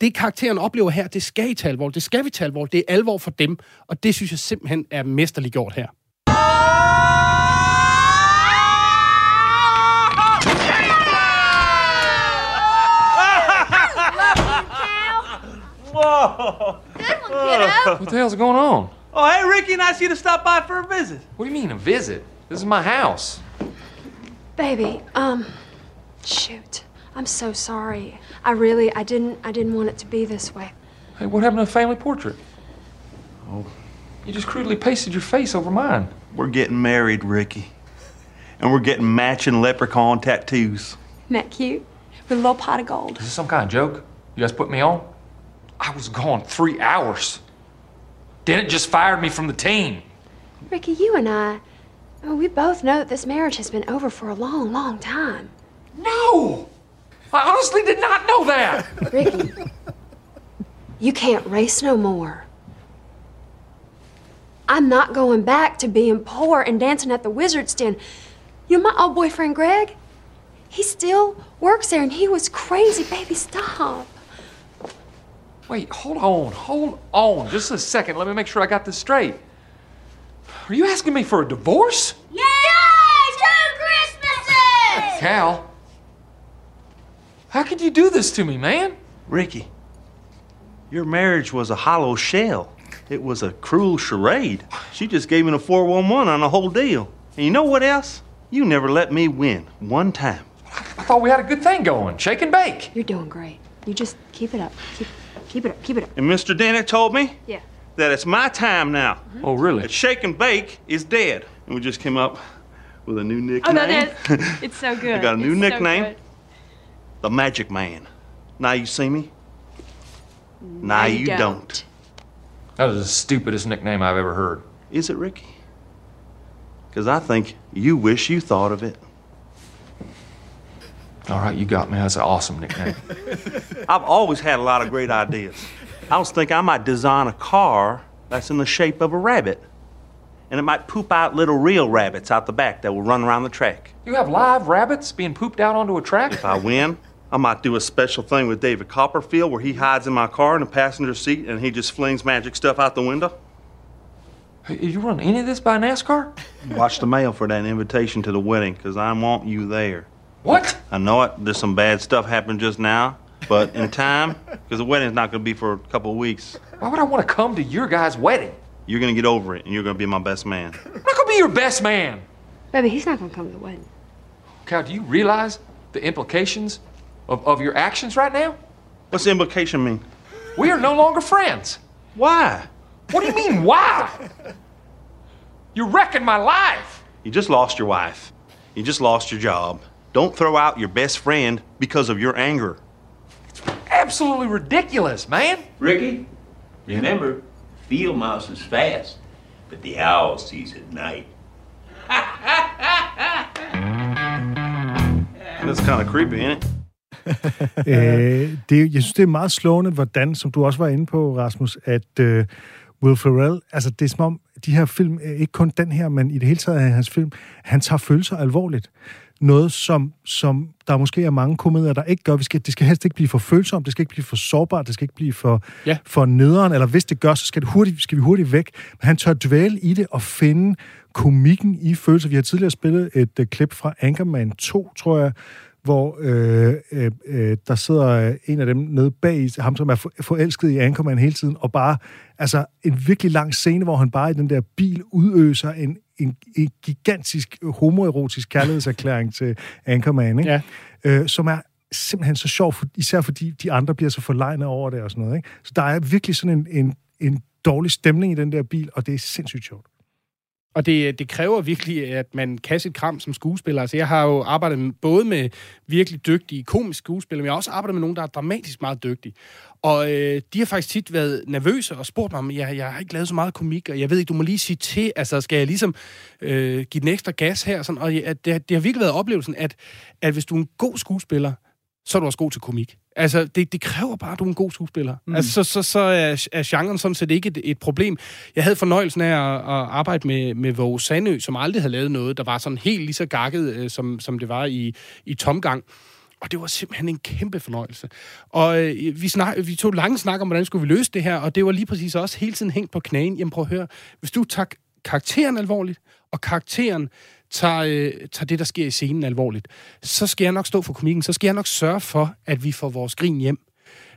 C: det karakteren oplever her, det skal I tage alvorligt, det skal vi tage alvorligt, det er alvor for dem, og det synes jeg simpelthen er mesterligt gjort her.
I: What the hell's going on?
J: Oh, hey, Ricky, nice of you to stop by for a visit.
I: What do you mean, a visit? This is my house.
G: Baby, um, shoot. I'm so sorry. I really, I didn't, I didn't want it to be this way.
I: Hey, what happened to the family portrait? Oh, you just crudely pasted your face over mine.
F: We're getting married, Ricky. And we're getting matching leprechaun tattoos.
G: Isn't that cute? With a little pot of gold.
I: Is this some kind of joke? You guys put me on? I was gone three hours. Dennett just fired me from the team.
G: Ricky, you and I, I mean, we both know that this marriage has been over for a long, long time.
I: No! I honestly did not know that!
G: Ricky, you can't race no more. I'm not going back to being poor and dancing at the Wizard's Den. You know my old boyfriend Greg? He still works there and he was crazy. Baby, stop.
I: Wait, hold on, hold on. Just a second. Let me make sure I got this straight. Are you asking me for a divorce?
H: Yay! Two Christmases!
I: Cal? How could you do this to me, man?
F: Ricky, your marriage was a hollow shell. It was a cruel charade. She just gave me a 411 on the whole deal. And you know what else? You never let me win one time.
I: I thought we had a good thing going. Shake and bake.
G: You're doing great. You just keep it up. Keep, keep it up. Keep it up.
F: And Mr. Dennett told me
G: Yeah.
F: that it's my time now.
I: Oh, really?
F: That Shake and Bake is dead. And we just came up with a new nickname.
G: Oh, that's, it's so good.
F: I got a new
G: It's
F: nickname.
G: good.
F: the Magic Man. Now you see me? Now
G: you
F: you
G: don't.
F: don't.
I: That was the stupidest nickname I've ever heard.
F: Is it, Ricky? Because I think you wish you thought of it.
I: All right, you got me. That's an awesome nickname.
F: I've always had a lot of great ideas. I was thinking I might design a car that's in the shape of a rabbit. And it might poop out little real rabbits out the back that will run around the track.
I: you have live rabbits being pooped out onto a track?
F: If I win, I might do a special thing with David Copperfield where he hides in my car in the passenger seat and he just flings magic stuff out the window.
I: Hey, you run any of this by NASCAR?
F: Watch the mail for that invitation to the wedding because I want you there.
I: What?
F: I know it. There's some bad stuff happened just now, but in time, because the wedding's not going to be for a couple of weeks,
I: Why would I want to come to your guy's wedding?
F: you're going to get over it and you're going to be my best man.
I: I'm not going to be your best man.
G: Baby, he's not going to come to the wedding.
I: Cal, do you realize the implications of, of your actions right now?
F: What's the implication mean?
I: We are no longer friends.
F: Why?
I: What do you mean, why? You're wrecking my life.
F: You just lost your wife. You just lost your job. Don't throw out your best friend because of your anger.
I: Absolutely ridiculous, man.
K: Ricky, remember, field mouse is fast, but the owl sees at night.
F: That's kind of creepy, ain't it?
B: øh, det, jeg synes, det er meget slående, hvordan, som du også var inde på, Rasmus, at øh, Will Ferrell, altså det er som om, de her film, øh, ikke kun den her, men i det hele taget af hans film, han tager følelser alvorligt. Noget, som, som der måske er mange komedier, der ikke gør. Vi skal, det skal helst ikke blive for følsomt, det skal ikke blive for sårbart, det skal ikke blive for,
C: Ja.
B: for nederen, eller hvis det gør, så skal, det hurtigt, skal vi hurtigt væk. Men han tør dvæle i det og finde komikken i følelser. Vi har tidligere spillet et uh, klip fra Anchorman 2, tror jeg, hvor øh, øh, øh, der sidder en af dem nede bag ham, som er for, forelsket i Anchorman hele tiden, og bare, altså en virkelig lang scene, hvor han bare i den der bil udøser en, en, en gigantisk homoerotisk kærlighedserklæring til Anchorman, ikke?
C: Ja.
B: Øh, som er simpelthen så sjov, for, især fordi de andre bliver så forlegnet over det og sådan noget. Ikke? Så der er virkelig sådan en, en, en dårlig stemning i den der bil, og det er sindssygt sjovt.
C: Og det, det kræver virkelig, at man kan sit kram som skuespiller. Altså, jeg har jo arbejdet med, både med virkelig dygtige komiske skuespillere, men jeg har også arbejdet med nogen, der er dramatisk meget dygtige. Og øh, de har faktisk tit været nervøse og spurgt mig, om jeg, jeg har ikke lavet så meget komik, og jeg ved ikke, du må lige sige til, altså skal jeg ligesom øh, give den ekstra gas her? Sådan, og at det, det har virkelig været oplevelsen, at, at hvis du er en god skuespiller, så er du også god til komik. Altså, det, det kræver bare, at du er en god skuespiller. Mm. Altså, så, så, så er, er genren sådan set ikke et, et problem. Jeg havde fornøjelsen af at, at arbejde med, med Våge Sandø, som aldrig havde lavet noget, der var sådan helt lige så gakket, øh, som, som det var i, i Tomgang. Og det var simpelthen en kæmpe fornøjelse. Og øh, vi, snak, vi tog lange snak om, hvordan skulle vi løse det her, og det var lige præcis også hele tiden hængt på knæen. Jamen prøv at høre, hvis du tager karakteren alvorligt, og karakteren tager, øh, tager det, der sker i scenen alvorligt, så skal jeg nok stå for komikken, så skal jeg nok sørge for, at vi får vores grin hjem.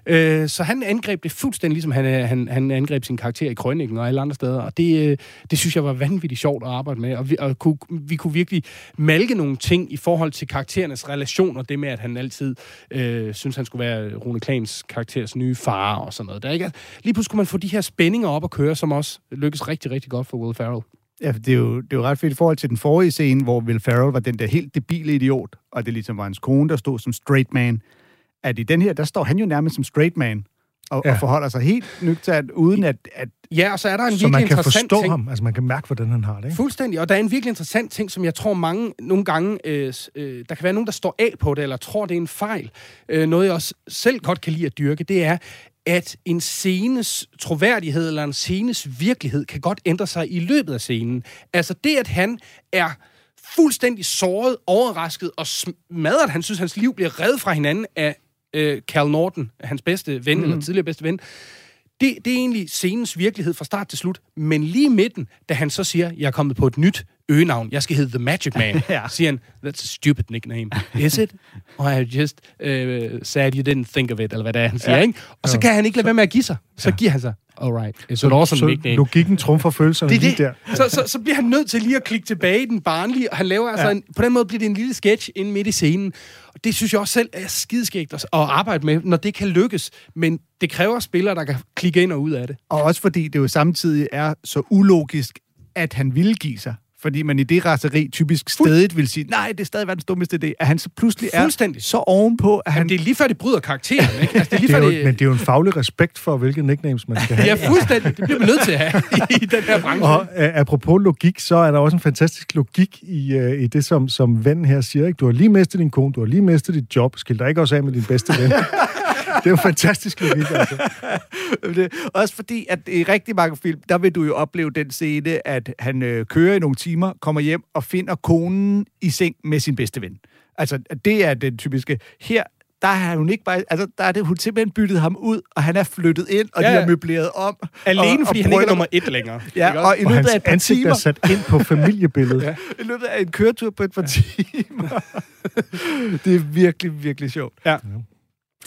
C: Øh, så han angreb det fuldstændig, ligesom han, øh, han, han angreb sin karakter i Krønningen og alle andre steder. Og det, øh, det synes jeg var vanvittigt sjovt at arbejde med. Og vi, og kunne, vi kunne virkelig malke nogle ting i forhold til karakterernes relationer. Det med, at han altid øh, synes, han skulle være Rune Klans karakteres nye far og sådan noget. Der, ikke? Lige pludselig kunne man få de her spændinger op at køre, som også lykkes rigtig, rigtig godt for Will Ferrell.
D: Ja, det er, jo, det er jo ret fedt i forhold til den forrige scene, hvor Will Ferrell var den der helt debile idiot, og det ligesom var hans kone, der stod som straight man. At i den her, der står han jo nærmest som straight man, og, ja. Og forholder sig helt nøgternt, uden at... at
C: Ja, og så er der en
B: Så
C: virkelig
B: man kan
C: interessant
B: forstå
C: ting.
B: ham, altså man kan mærke, hvordan han har det. Ikke?
C: Fuldstændig. Og der er en virkelig interessant ting, som jeg tror mange nogle gange... Øh, øh, der kan være nogen, der står af på det, eller tror, det er en fejl. Øh, noget, jeg også selv godt kan lide at dyrke, det er, at en scenes troværdighed eller en scenes virkelighed kan godt ændre sig i løbet af scenen. Altså det, at han er fuldstændig såret, overrasket og smadret, han synes, hans liv bliver reddet fra hinanden af øh, Cal Norton, hans bedste ven, mm. eller tidligere bedste ven, det, det er egentlig scenens virkelighed fra start til slut. Men lige midten, da han så siger, jeg er kommet på et nyt øgenavn, jeg skal hedde The Magic Man, ja. siger han, that's a stupid nickname. Is it? Or I just uh, said you didn't think of it, eller hvad det er, han siger,
D: Ja.
C: ikke? Og så kan han ikke lade være med at give sig. Så giver han sig, alright, it's an awesome
B: så
C: nickname.
B: logikken trumfer følelserne
C: Det er
B: lige
C: det.
B: der.
C: Så, så, så bliver han nødt til lige at klikke tilbage i den barnlige, og han laver altså
B: Ja.
C: en, på den måde bliver det en lille sketch ind midt i scenen. Og det synes jeg også selv er skideskægt at, at arbejde med, når det kan lykkes. Men det kræver spillere, der kan klikke ind og ud af det.
D: Og også fordi det jo samtidig er så ulogisk, at han ville give sig. Fordi man i det raseri typisk stedigt vil sige, nej, det er stadig verdens dummeste idé. At han så pludselig er
C: Fuldstændig.
D: så ovenpå, at han...
C: Jamen, det er lige før, det bryder karakteren, ikke? Altså, det er lige
B: Det er
C: før,
B: jo,
C: det...
B: men det er jo en faglig respekt for, hvilke nicknames man skal have.
C: Ja, fuldstændig. Det bliver man nødt til at have i den her branche.
B: Og øh, apropos logik, så er der også en fantastisk logik i, øh, i det, som, som vennen her siger. Ikke? Du har lige mistet din kone, du har lige mistet dit job. Skil dig ikke også af med din bedste ven. det er jo fantastisk logik, altså.
D: det, også fordi, at i rigtig mange film, der vil du jo opleve den scene, at han øh, kører i nogle timer, kommer hjem og finder konen i seng med sin bedste ven. Altså, det er den typiske. Her, der har hun ikke bare... Altså, der er det, hun simpelthen byttet ham ud, og han er flyttet ind, og
C: Ja,
D: ja,
C: ja.
D: de har møbleret om.
C: Alene
D: og,
C: fordi
D: og
C: han ikke er nummer et længere.
D: Ja, og
C: også?
D: i
B: Og
D: løbet af et par
B: ansigt
D: timer...
B: er sat ind på familiebilledet.
C: Ja.
D: I løbet af en køretur på et par timer. det er virkelig, virkelig sjovt.
C: Ja.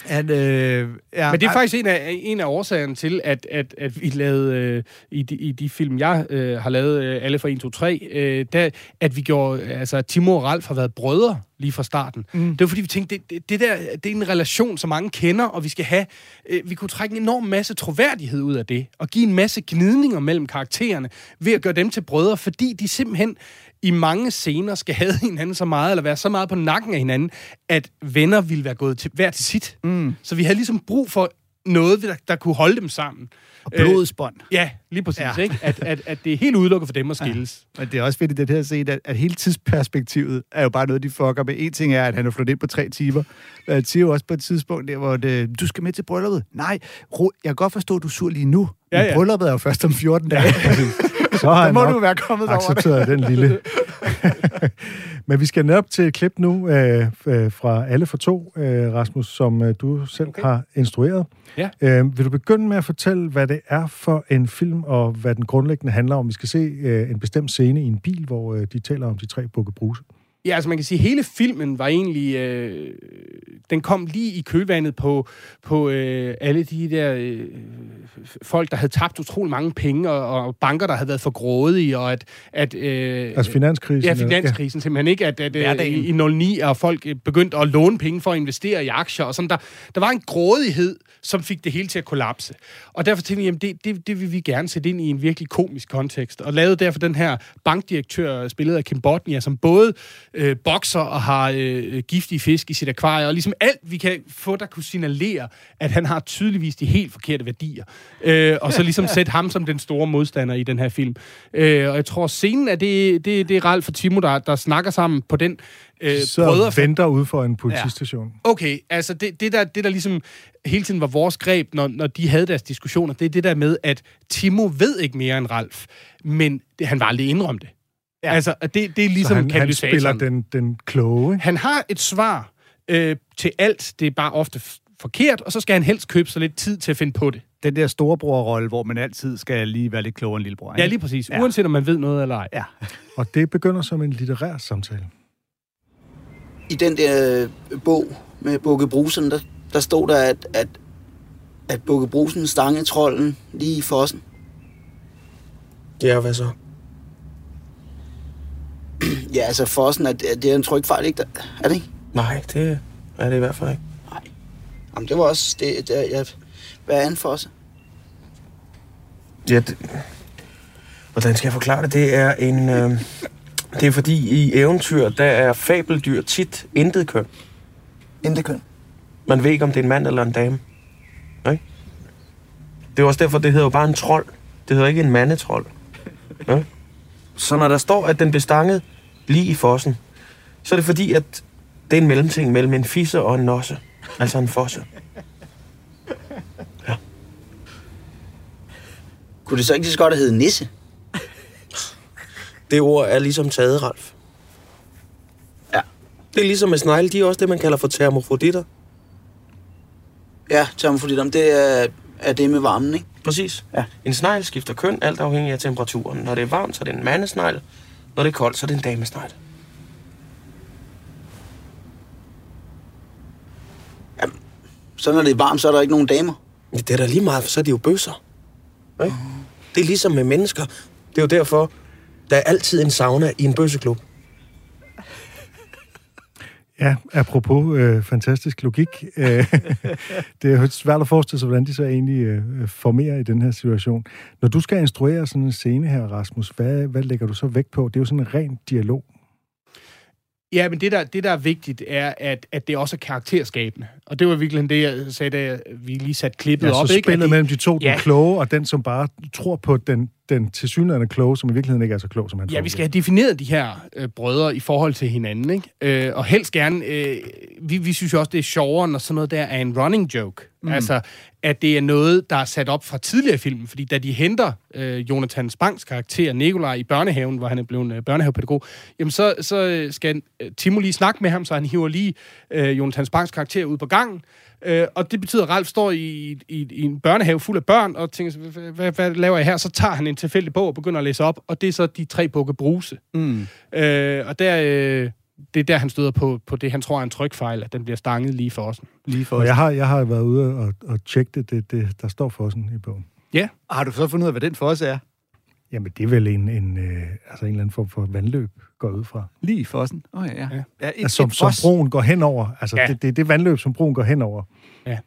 D: Han, øh, ja,
C: Men det er faktisk en af, en af årsagerne til, at, at, at vi lavede øh, i, de, i de film, jeg øh, har lavet, øh, alle fra 1, 2, 3, øh, der, at vi gjorde, altså Timo og Ralf har været brødre lige fra starten. Mm. Det var fordi, vi tænkte, det, det, det der, det er en relation, som mange kender, og vi skal have, øh, vi kunne trække en enorm masse troværdighed ud af det, og give en masse gnidninger mellem karaktererne, ved at gøre dem til brødre, fordi de simpelthen i mange scener skal have hinanden så meget, eller være så meget på nakken af hinanden, at venner ville være gået til, hver til sit. Mm. Så vi havde ligesom brug for noget, der, der kunne holde dem sammen.
D: Og blodets bånd.
C: Øh, ja, lige præcis.
D: Ja.
C: Ja. Ikke? At, at, at det er helt udelukket for dem at skilles.
D: Men det er også fedt i det her scene, at, at hele tidsperspektivet er jo bare noget, de fucker med. En ting er, at han er flyttet ind på tre timer. Han siger jo også på et tidspunkt der, hvor det, du skal med til brylluppet. Nej, ro, jeg kan godt forstå, at du er sur lige nu.
C: Ja,
D: Men
C: ja.
D: brylluppet er jo først om 14 dage.
B: Så har
D: må du være kommet over det.
B: accepteret den lille. Men vi skal netop til et klip nu øh, øh, fra Alle for to, øh, Rasmus, som øh, du selv okay. har instrueret.
C: Ja.
B: Øh, vil du begynde med at fortælle, hvad det er for en film, og hvad den grundlæggende handler om? Vi skal se øh, en bestemt scene i en bil, hvor øh, de taler om de tre bukke bruse.
C: Ja, altså man kan sige, at hele filmen var egentlig... Øh, den kom lige i kølvandet på, på øh, alle de der øh, folk, der havde tabt utrolig mange penge, og, og banker, der havde været for grådige, og at... at øh,
B: Altså finanskrisen,
C: Ja, finanskrisen ja. simpelthen ikke, at, at øh, i, i 09 er folk øh, begyndt at låne penge for at investere i aktier, og sådan der, der var en grådighed, som fik det hele til at kollapse. Og derfor tænkte vi, jamen det, det, det vil vi gerne sætte ind i en virkelig komisk kontekst, og lavede derfor den her bankdirektør, spillet af Kim Botnia, som både øh, bokser og har øh, giftige fisk i sit akvarie, og ligesom alt, vi kan få, der kunne signalere, at han har tydeligvis de helt forkerte værdier. Øh, og så ligesom sætte ham som den store modstander i den her film. Øh, og jeg tror, scenen er det, det, det er Ralf og Timo, der, der snakker sammen på den øh,
B: Så
C: brødre
B: venter ude for en politistation.
C: Okay, altså det, det, der, det der ligesom hele tiden var vores greb, når, når de havde deres diskussioner, det er det der med, at Timo ved ikke mere end Ralf, men det, han var aldrig indrømme det. Ja. Altså, det, det er ligesom
B: så han, han spiller den, den kloge. Ikke?
C: Han har et svar øh, til alt, det er bare ofte forkert, og så skal han helst købe sig lidt tid til at finde på det.
D: Den der storebror-rolle, hvor man altid skal lige være lidt klogere end lillebror.
C: Ja, lige præcis. Ja. Uanset om man ved noget eller ej.
D: Ja.
B: Og det begynder som en litterær samtale.
L: I den der øh, bog med Bukke Brusen, der, der stod der, at, at, at Bukke Brusen stange trolden lige i fossen.
M: Ja, hvad så?
L: Ja, altså fossen, er, er det er en trykfejl, ikke? Der- Er det ikke?
M: Nej, det er det i hvert fald ikke.
L: Jamen, det var også... Det, det, jeg, hvad er en fosse?
M: Ja, det... Hvordan skal jeg forklare det? Det er en... Øh... Det er fordi i eventyr, der er fabeldyr tit intet køn.
L: Intet køn?
M: Man ved ikke, om det er en mand eller en dame. Ikke? Det er også derfor, det hedder jo bare en trold. Det hedder ikke en mandetrold. Ja? Så når der står, at den blev stanget lige i fossen, så er det fordi, at det er en mellemting mellem en fisse og en nosse. Altså en fosse.
L: Kunne det så ikke så godt have heddet nisse?
M: Det ord er ligesom taget, Ralf.
L: Ja.
M: Det er ligesom med snegle, de er også det, man kalder for termofroditter.
L: Ja, termofroditter, det er, er det med varmen, ikke?
M: Præcis.
L: Ja.
M: En snegl skifter køn, alt afhængig af temperaturen. Når det er varmt, så er det en mandesnegl. Når det er koldt, så er det en damesnegl.
L: Så når det er varmt, så er der ikke nogen damer?
M: Ja, det er da lige meget, for så er de jo bøsser. Ikke? Det er ligesom med mennesker. Det er jo derfor, der er altid en sauna i en bøsseklub.
B: Ja, apropos øh, fantastisk logik. Øh, det er svært at forestille sig, hvordan de så egentlig øh, formerer i den her situation. Når du skal instruere sådan en scene her, Rasmus, hvad, hvad lægger du så vægt på? Det er jo sådan en ren dialog.
C: Ja, men det der, det, der er vigtigt, er, at, at det også er karakterskabende. Og det var virkelig det, jeg sagde, da vi lige satte klippet
B: Ja,
C: op.
B: så
C: ikke?
B: Spillet mellem de to, den
C: Ja.
B: kloge og den, som bare tror på den, den tilsyneladende kloge, som i virkeligheden ikke er så klog, som han
C: Ja,
B: tror.
C: vi skal have defineret de her øh, brødre i forhold til hinanden, ikke? Øh, og helst gerne, øh, vi, vi synes jo også, det er sjovere, når sådan noget der er en running joke.
D: Mm.
C: Altså, at det er noget, der er sat op fra tidligere film, fordi da de henter øh, Jonathan Spangs karakter, Nikolaj, i børnehaven, hvor han er blevet øh, børnehavepædagog, jamen så, så øh, skal øh, Timo lige snakke med ham, så han hiver lige øh, Jonathan Spangs karakter ud på gangen, Øh, og det betyder, at Ralf står i, i, i en børnehave fuld af børn, og tænker, hvad, hvad, hvad laver jeg her? Så tager han en tilfældig bog og begynder at læse op, og det er så de tre bukke bruse.
D: Mm.
C: Øh, og der, øh, det er der, han støder på, på det, han tror er en trykfejl, at den bliver stanget lige for os.
D: Lige for
B: Og jeg har, jeg har været ude og, og tjekke det, det, det, der står for sådan i bogen.
C: Ja.
D: Har du så fundet ud af, hvad den for os er?
B: Jamen, det er vel en, en, øh, altså en eller anden form for vandløb, går ud fra.
D: Lige i fossen? Åh oh, ja. ja. ja et,
B: Altså, som,
D: et
B: som broen går henover. Altså,
C: Ja.
B: ja. det, det er det vandløb, som broen går henover.
C: Ja.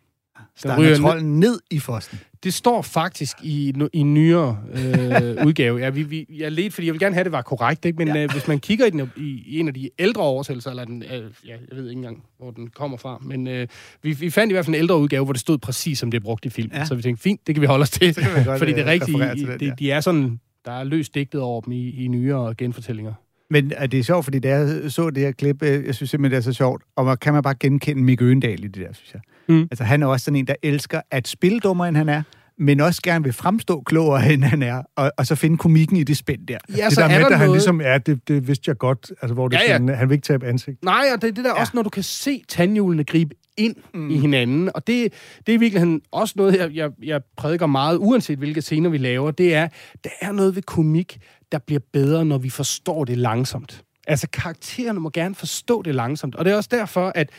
D: Stanger trolden ned i fossen.
C: Det står faktisk i, i en nyere øh, udgave. Ja, vi, vi, jeg ledte, fordi jeg vil gerne have, at det var korrekt, ikke? men ja. øh, hvis man kigger i, den, i, i en af de ældre oversættelser, eller den, øh, ja, jeg ved ikke engang, hvor den kommer fra, men øh, vi, vi fandt i hvert fald en ældre udgave, hvor det stod præcis, som det er brugt i filmen.
D: Ja.
C: Så vi tænkte, fint, det kan vi holde os til,
D: godt,
C: fordi det er
D: øh,
C: rigtigt.
D: den, ja.
C: de er sådan, der er løst digtet over dem i, i nyere genfortællinger.
D: Men er det er sjovt, fordi da jeg så det her klip, øh, jeg synes simpelthen, det er så sjovt, og man kan man bare genkende Mikke Øgendal i det der, synes jeg.
C: Mm.
D: Altså, han er også sådan en, der elsker at spille dummere, end han er, men også gerne vil fremstå klogere, end han er, og, og så finde komikken i det spænd der.
C: Ja,
B: det
C: så
B: der
C: er
B: med,
C: der
B: at han ligesom er, det, det vidste jeg godt, altså, hvor det
C: Ja,
B: ja. Sådan, han vil ikke tabe ansigt.
C: Nej, og det er det der ja. også, når du kan se tandhjulene gribe ind mm. i hinanden. Og det, det er i virkeligheden også noget, jeg, jeg, jeg prædiker meget, uanset hvilke scener vi laver. Det er, der er noget ved komik, der bliver bedre, når vi forstår det langsomt. Altså, karaktererne må gerne forstå det langsomt. Og det er også derfor, at,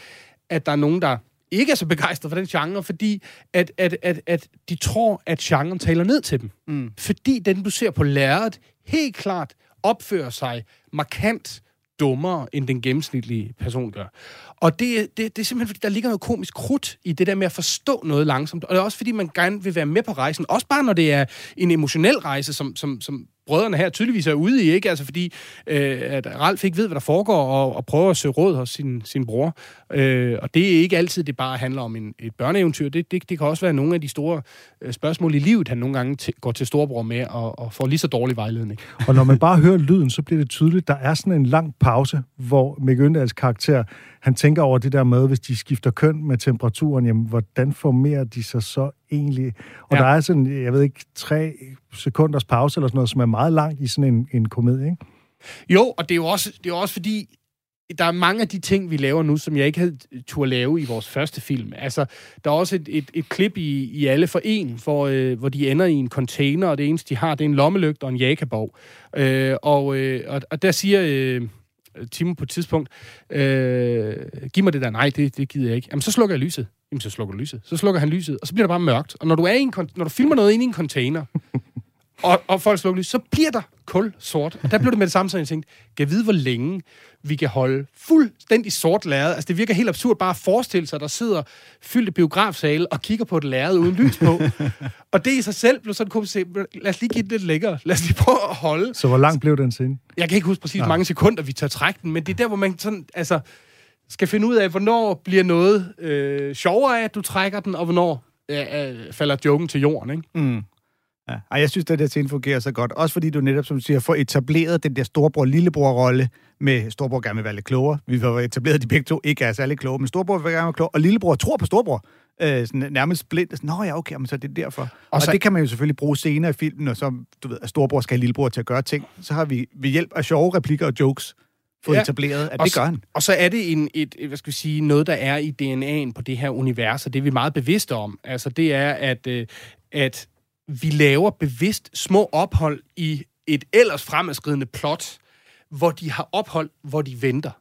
C: at der er nogen, der ikke er så begejstrede for den genre, fordi at, at, at, at de tror, at genren taler ned til dem.
D: Mm.
C: Fordi den, du ser på lærredet, helt klart opfører sig markant dummere, end den gennemsnitlige person gør. Og det, det, det er simpelthen, fordi der ligger noget komisk krudt i det der med at forstå noget langsomt. Og det er også, fordi man gerne vil være med på rejsen. Også bare, når det er en emotionel rejse, som, som, som brødrene her tydeligvis er ude i, ikke? Altså fordi, øh, at Ralf ikke ved, hvad der foregår, og, og prøver at søge råd hos sin, sin bror. Øh, og det er ikke altid, det bare handler om en, et børneeventyr. Det, det, det kan også være nogle af de store øh, spørgsmål i livet, han nogle gange t- går til storbror med, og, og får lige så dårlig vejledning.
B: Og når man bare hører lyden, så bliver det tydeligt, der er sådan en lang pause, hvor Mikke Øndals karakter, han tænker over det der med, hvis de skifter køn med temperaturen, jamen, hvordan formerer de sig så egentlig? Og ja. der er sådan, jeg ved ikke, tre sekunders pause eller sådan noget, som er meget langt i sådan en, en komedie, ikke?
C: Jo, og det er jo også, det er også fordi, der er mange af de ting, vi laver nu, som jeg ikke havde tur lave i vores første film. Altså, der er også et, et, et klip i, i Alle for En, hvor, øh, hvor de ender i en container, og det eneste, de har, det er en lommelygte og en jakabog. Øh, og, øh, og, og der siger øh, Timo på et tidspunkt, øh, giv mig det der, nej, det, det gider jeg ikke. Jamen, så slukker jeg lyset. Jamen, så slukker du lyset. Så slukker han lyset, og så bliver der bare mørkt. Og når du, er i en, når du filmer noget inde i en container, og, og folk slukker lys, så bliver der kul sort. Og der blev det med det samme, så jeg tænkte, kan jeg vide, hvor længe vi kan holde fuldstændig sort lærred. Altså, det virker helt absurd bare at forestille sig, at der sidder fyldte biografsale og kigger på et lærred uden lys på. og det i sig selv blev sådan komisk. Lad os lige give det lidt lækkere. Lad os lige prøve at holde.
B: Så hvor lang blev den scene?
C: Jeg kan ikke huske præcis, hvor mange sekunder vi tør trække den, men det er der, hvor man sådan, altså, skal finde ud af, hvornår bliver noget øh, sjovere af, at du trækker den, og hvornår øh, øh, falder joken til jorden, ikke?
D: Mm. Ja. Ej, jeg synes, at det der scene fungerer så godt. Også fordi du netop, som du siger, får etableret den der storbror-lillebror-rolle med storbror gerne vil være lidt klogere. Vi har etableret, de begge to ikke er særlig kloge, men storbror vil gerne være klog, og lillebror tror på storbror. Øh, sådan nærmest blind. Sådan, Nå ja, okay, men så er det derfor. Og, og
C: så-
D: det kan man jo selvfølgelig bruge senere i filmen, og så, du ved, at storbror skal have lillebror til at gøre ting. Så har vi ved hjælp af sjove replikker og jokes fået ja. etableret, at
C: og
D: det
C: så-
D: gør han.
C: Og så er det en, et, et, hvad skal vi sige, noget, der er i DNA'en på det her univers, og det er vi meget bevidste om. Altså, det er, at, øh, at vi laver bevidst små ophold i et ellers fremadskridende plot, hvor de har ophold, hvor de venter.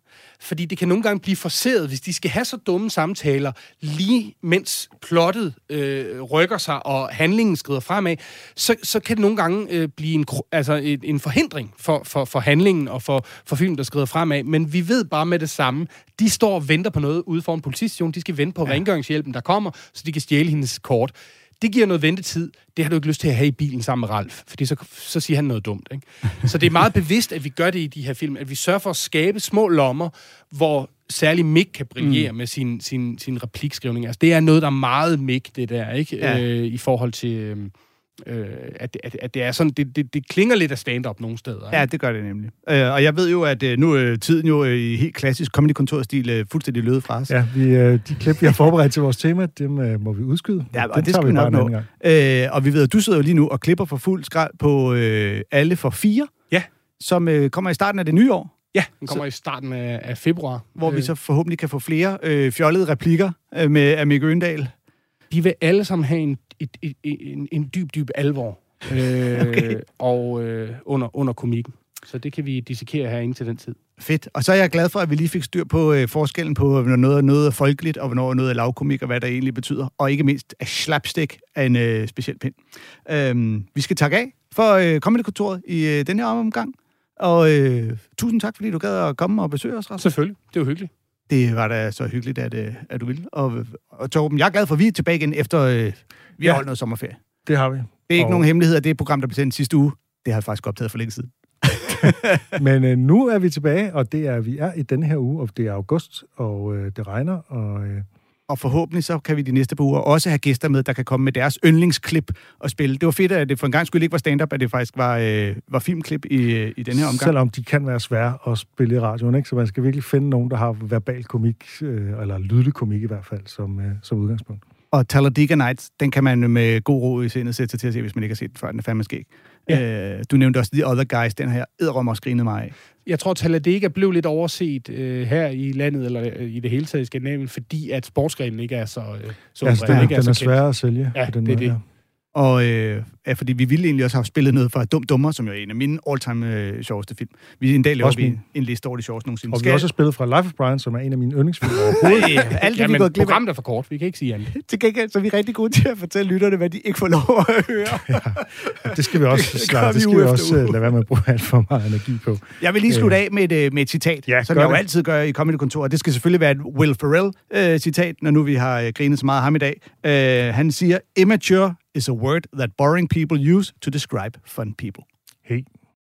C: Fordi det kan nogle gange blive forseret, hvis de skal have så dumme samtaler, lige mens plottet øh, rykker sig, og handlingen skrider fremad, så, så kan det nogle gange øh, blive en, altså en, en forhindring for, for, for handlingen og for, for filmen, der skrider fremad. Men vi ved bare med det samme, de står og venter på noget ude for en politistation, de skal vente på ja. rengøringshjælpen, der kommer, så de kan stjæle hendes kort. Det giver noget ventetid. Det har du ikke lyst til at have i bilen sammen med Ralf, fordi så, så siger han noget dumt. Ikke? Så det er meget bevidst, at vi gør det i de her film, at vi sørger for at skabe små lommer, hvor særlig Mick kan brillere mm. med sin, sin, sin replikskrivning. Altså, det er noget, der er meget Mick, det der, ikke?
D: Ja.
C: Øh, I forhold til... Øh, øh, at, det- at, at det er sådan, det, det, det klinger lidt af stand-up nogle steder.
D: Ja, det gør det nemlig. Øh, og jeg ved jo, at øh, nu er tiden jo øh, i helt klassisk comedy-kontorstil øh, fuldstændig løbet fra os.
B: Ja, vi, øh, de klip, vi har forberedt til vores tema, dem øh, må vi udskyde.
D: Ja, og det
B: tager
D: skal vi nok nå. Øh, og vi ved, at du sidder jo lige nu og klipper for fuld skrald på øh, Alle for fire.
C: Ja.
D: Som øh, kommer i starten af det nye år.
C: Ja, den kommer så, i starten af, af februar.
D: Hvor øh. vi så forhåbentlig kan få flere øh, fjollede replikker øh, med Amik Øndal.
C: De vil alle sammen have en, et, et, en, en dyb, dyb alvor. Øh,
D: Okay.
C: Og øh, under, under komikken. Så det kan vi dissekere her indtil den tid.
D: Fedt. Og så er jeg glad for, at vi lige fik styr på øh, forskellen på, hvornår noget, noget er folkeligt, og hvornår noget er lavkomik, og hvad der egentlig betyder. Og ikke mindst, at slapstick er en øh, speciel pind. Øhm, vi skal takke af for øh, Comedy-kontoret i øh, den her omgang. Og øh, tusind tak, fordi du gad at komme og besøge os, Rasmus.
C: Selvfølgelig. Det var hyggeligt.
D: Det var da så hyggeligt, at, øh, at du ville. Og, og Torben, jeg er glad for, at vi er tilbage igen efter... Øh, vi har
B: Ja.
D: holdt noget sommerferie.
B: Det har vi.
D: Det er ikke
B: Og-
D: nogen hemmelighed, at det program, der blev sendt sidste uge, det har jeg faktisk optaget for længe siden.
B: Men øh, nu er vi tilbage, og det er vi er i denne her uge, og det er august, og øh, det regner, og... Øh,
D: og forhåbentlig så kan vi de næste par uger også have gæster med, der kan komme med deres yndlingsklip og spille. Det var fedt, at det for en gang skulle ikke var stand-up, at det faktisk var, øh, var filmklip i, øh, i den her omgang.
B: Selvom de kan være svære at spille i radioen, ikke? så man skal virkelig finde nogen, der har verbal komik, øh, eller lydlig komik i hvert fald, som, øh, som udgangspunkt.
D: Og Talladega Nights, den kan man med god ro i sindet sætte sig til at se, hvis man ikke har set den før. Den er fandme skæg. Ja. Øh, du nævnte også The Other Guys, den her æderom og skrinet mig af.
C: Jeg tror, Talladega blev lidt overset øh, her i landet, eller øh, i det hele taget i Skandinavien, fordi at sportsgrenen ikke er så, øh, så
B: Altså,
C: udbredt,
B: den,
C: ikke
B: den er
C: så kendt.
B: sværere at sælge
C: Ja,
B: på den
C: det er
B: måde.
C: det.
B: her.
D: Og øh, ja, fordi vi ville egentlig også have spillet noget fra Dum Dummer, som jo er en af mine all-time øh, sjoveste film. Vi en dag laver
B: Også
D: vi
B: min.
D: en liste over de sjoveste nogensinde.
B: Og vi har også spillet fra Life of Brian, som er en af mine yndlingsfilm overhovedet.
D: Ja, alt det, vi
C: Jamen,
D: går glip af.
C: programmet er for kort. Vi kan ikke sige andet.
D: Til gengæld så er vi rigtig gode til at fortælle lytterne, hvad de ikke får lov at høre.
B: Det skal vi også,
D: Det vi
B: det skal vi også
D: uge.
B: øh, lade være med at bruge alt for meget energi på.
D: Jeg vil lige slutte
B: Øh,
D: af med et, øh, med et citat,
B: Ja,
D: som jeg jo
B: det.
D: altid gør i Comedy Kontor. Det skal selvfølgelig være et Will Ferrell-citat, når nu vi har øh, grinet så meget af ham i dag. Øh, han siger, Immature is a word that boring people use to describe fun people.
B: Helt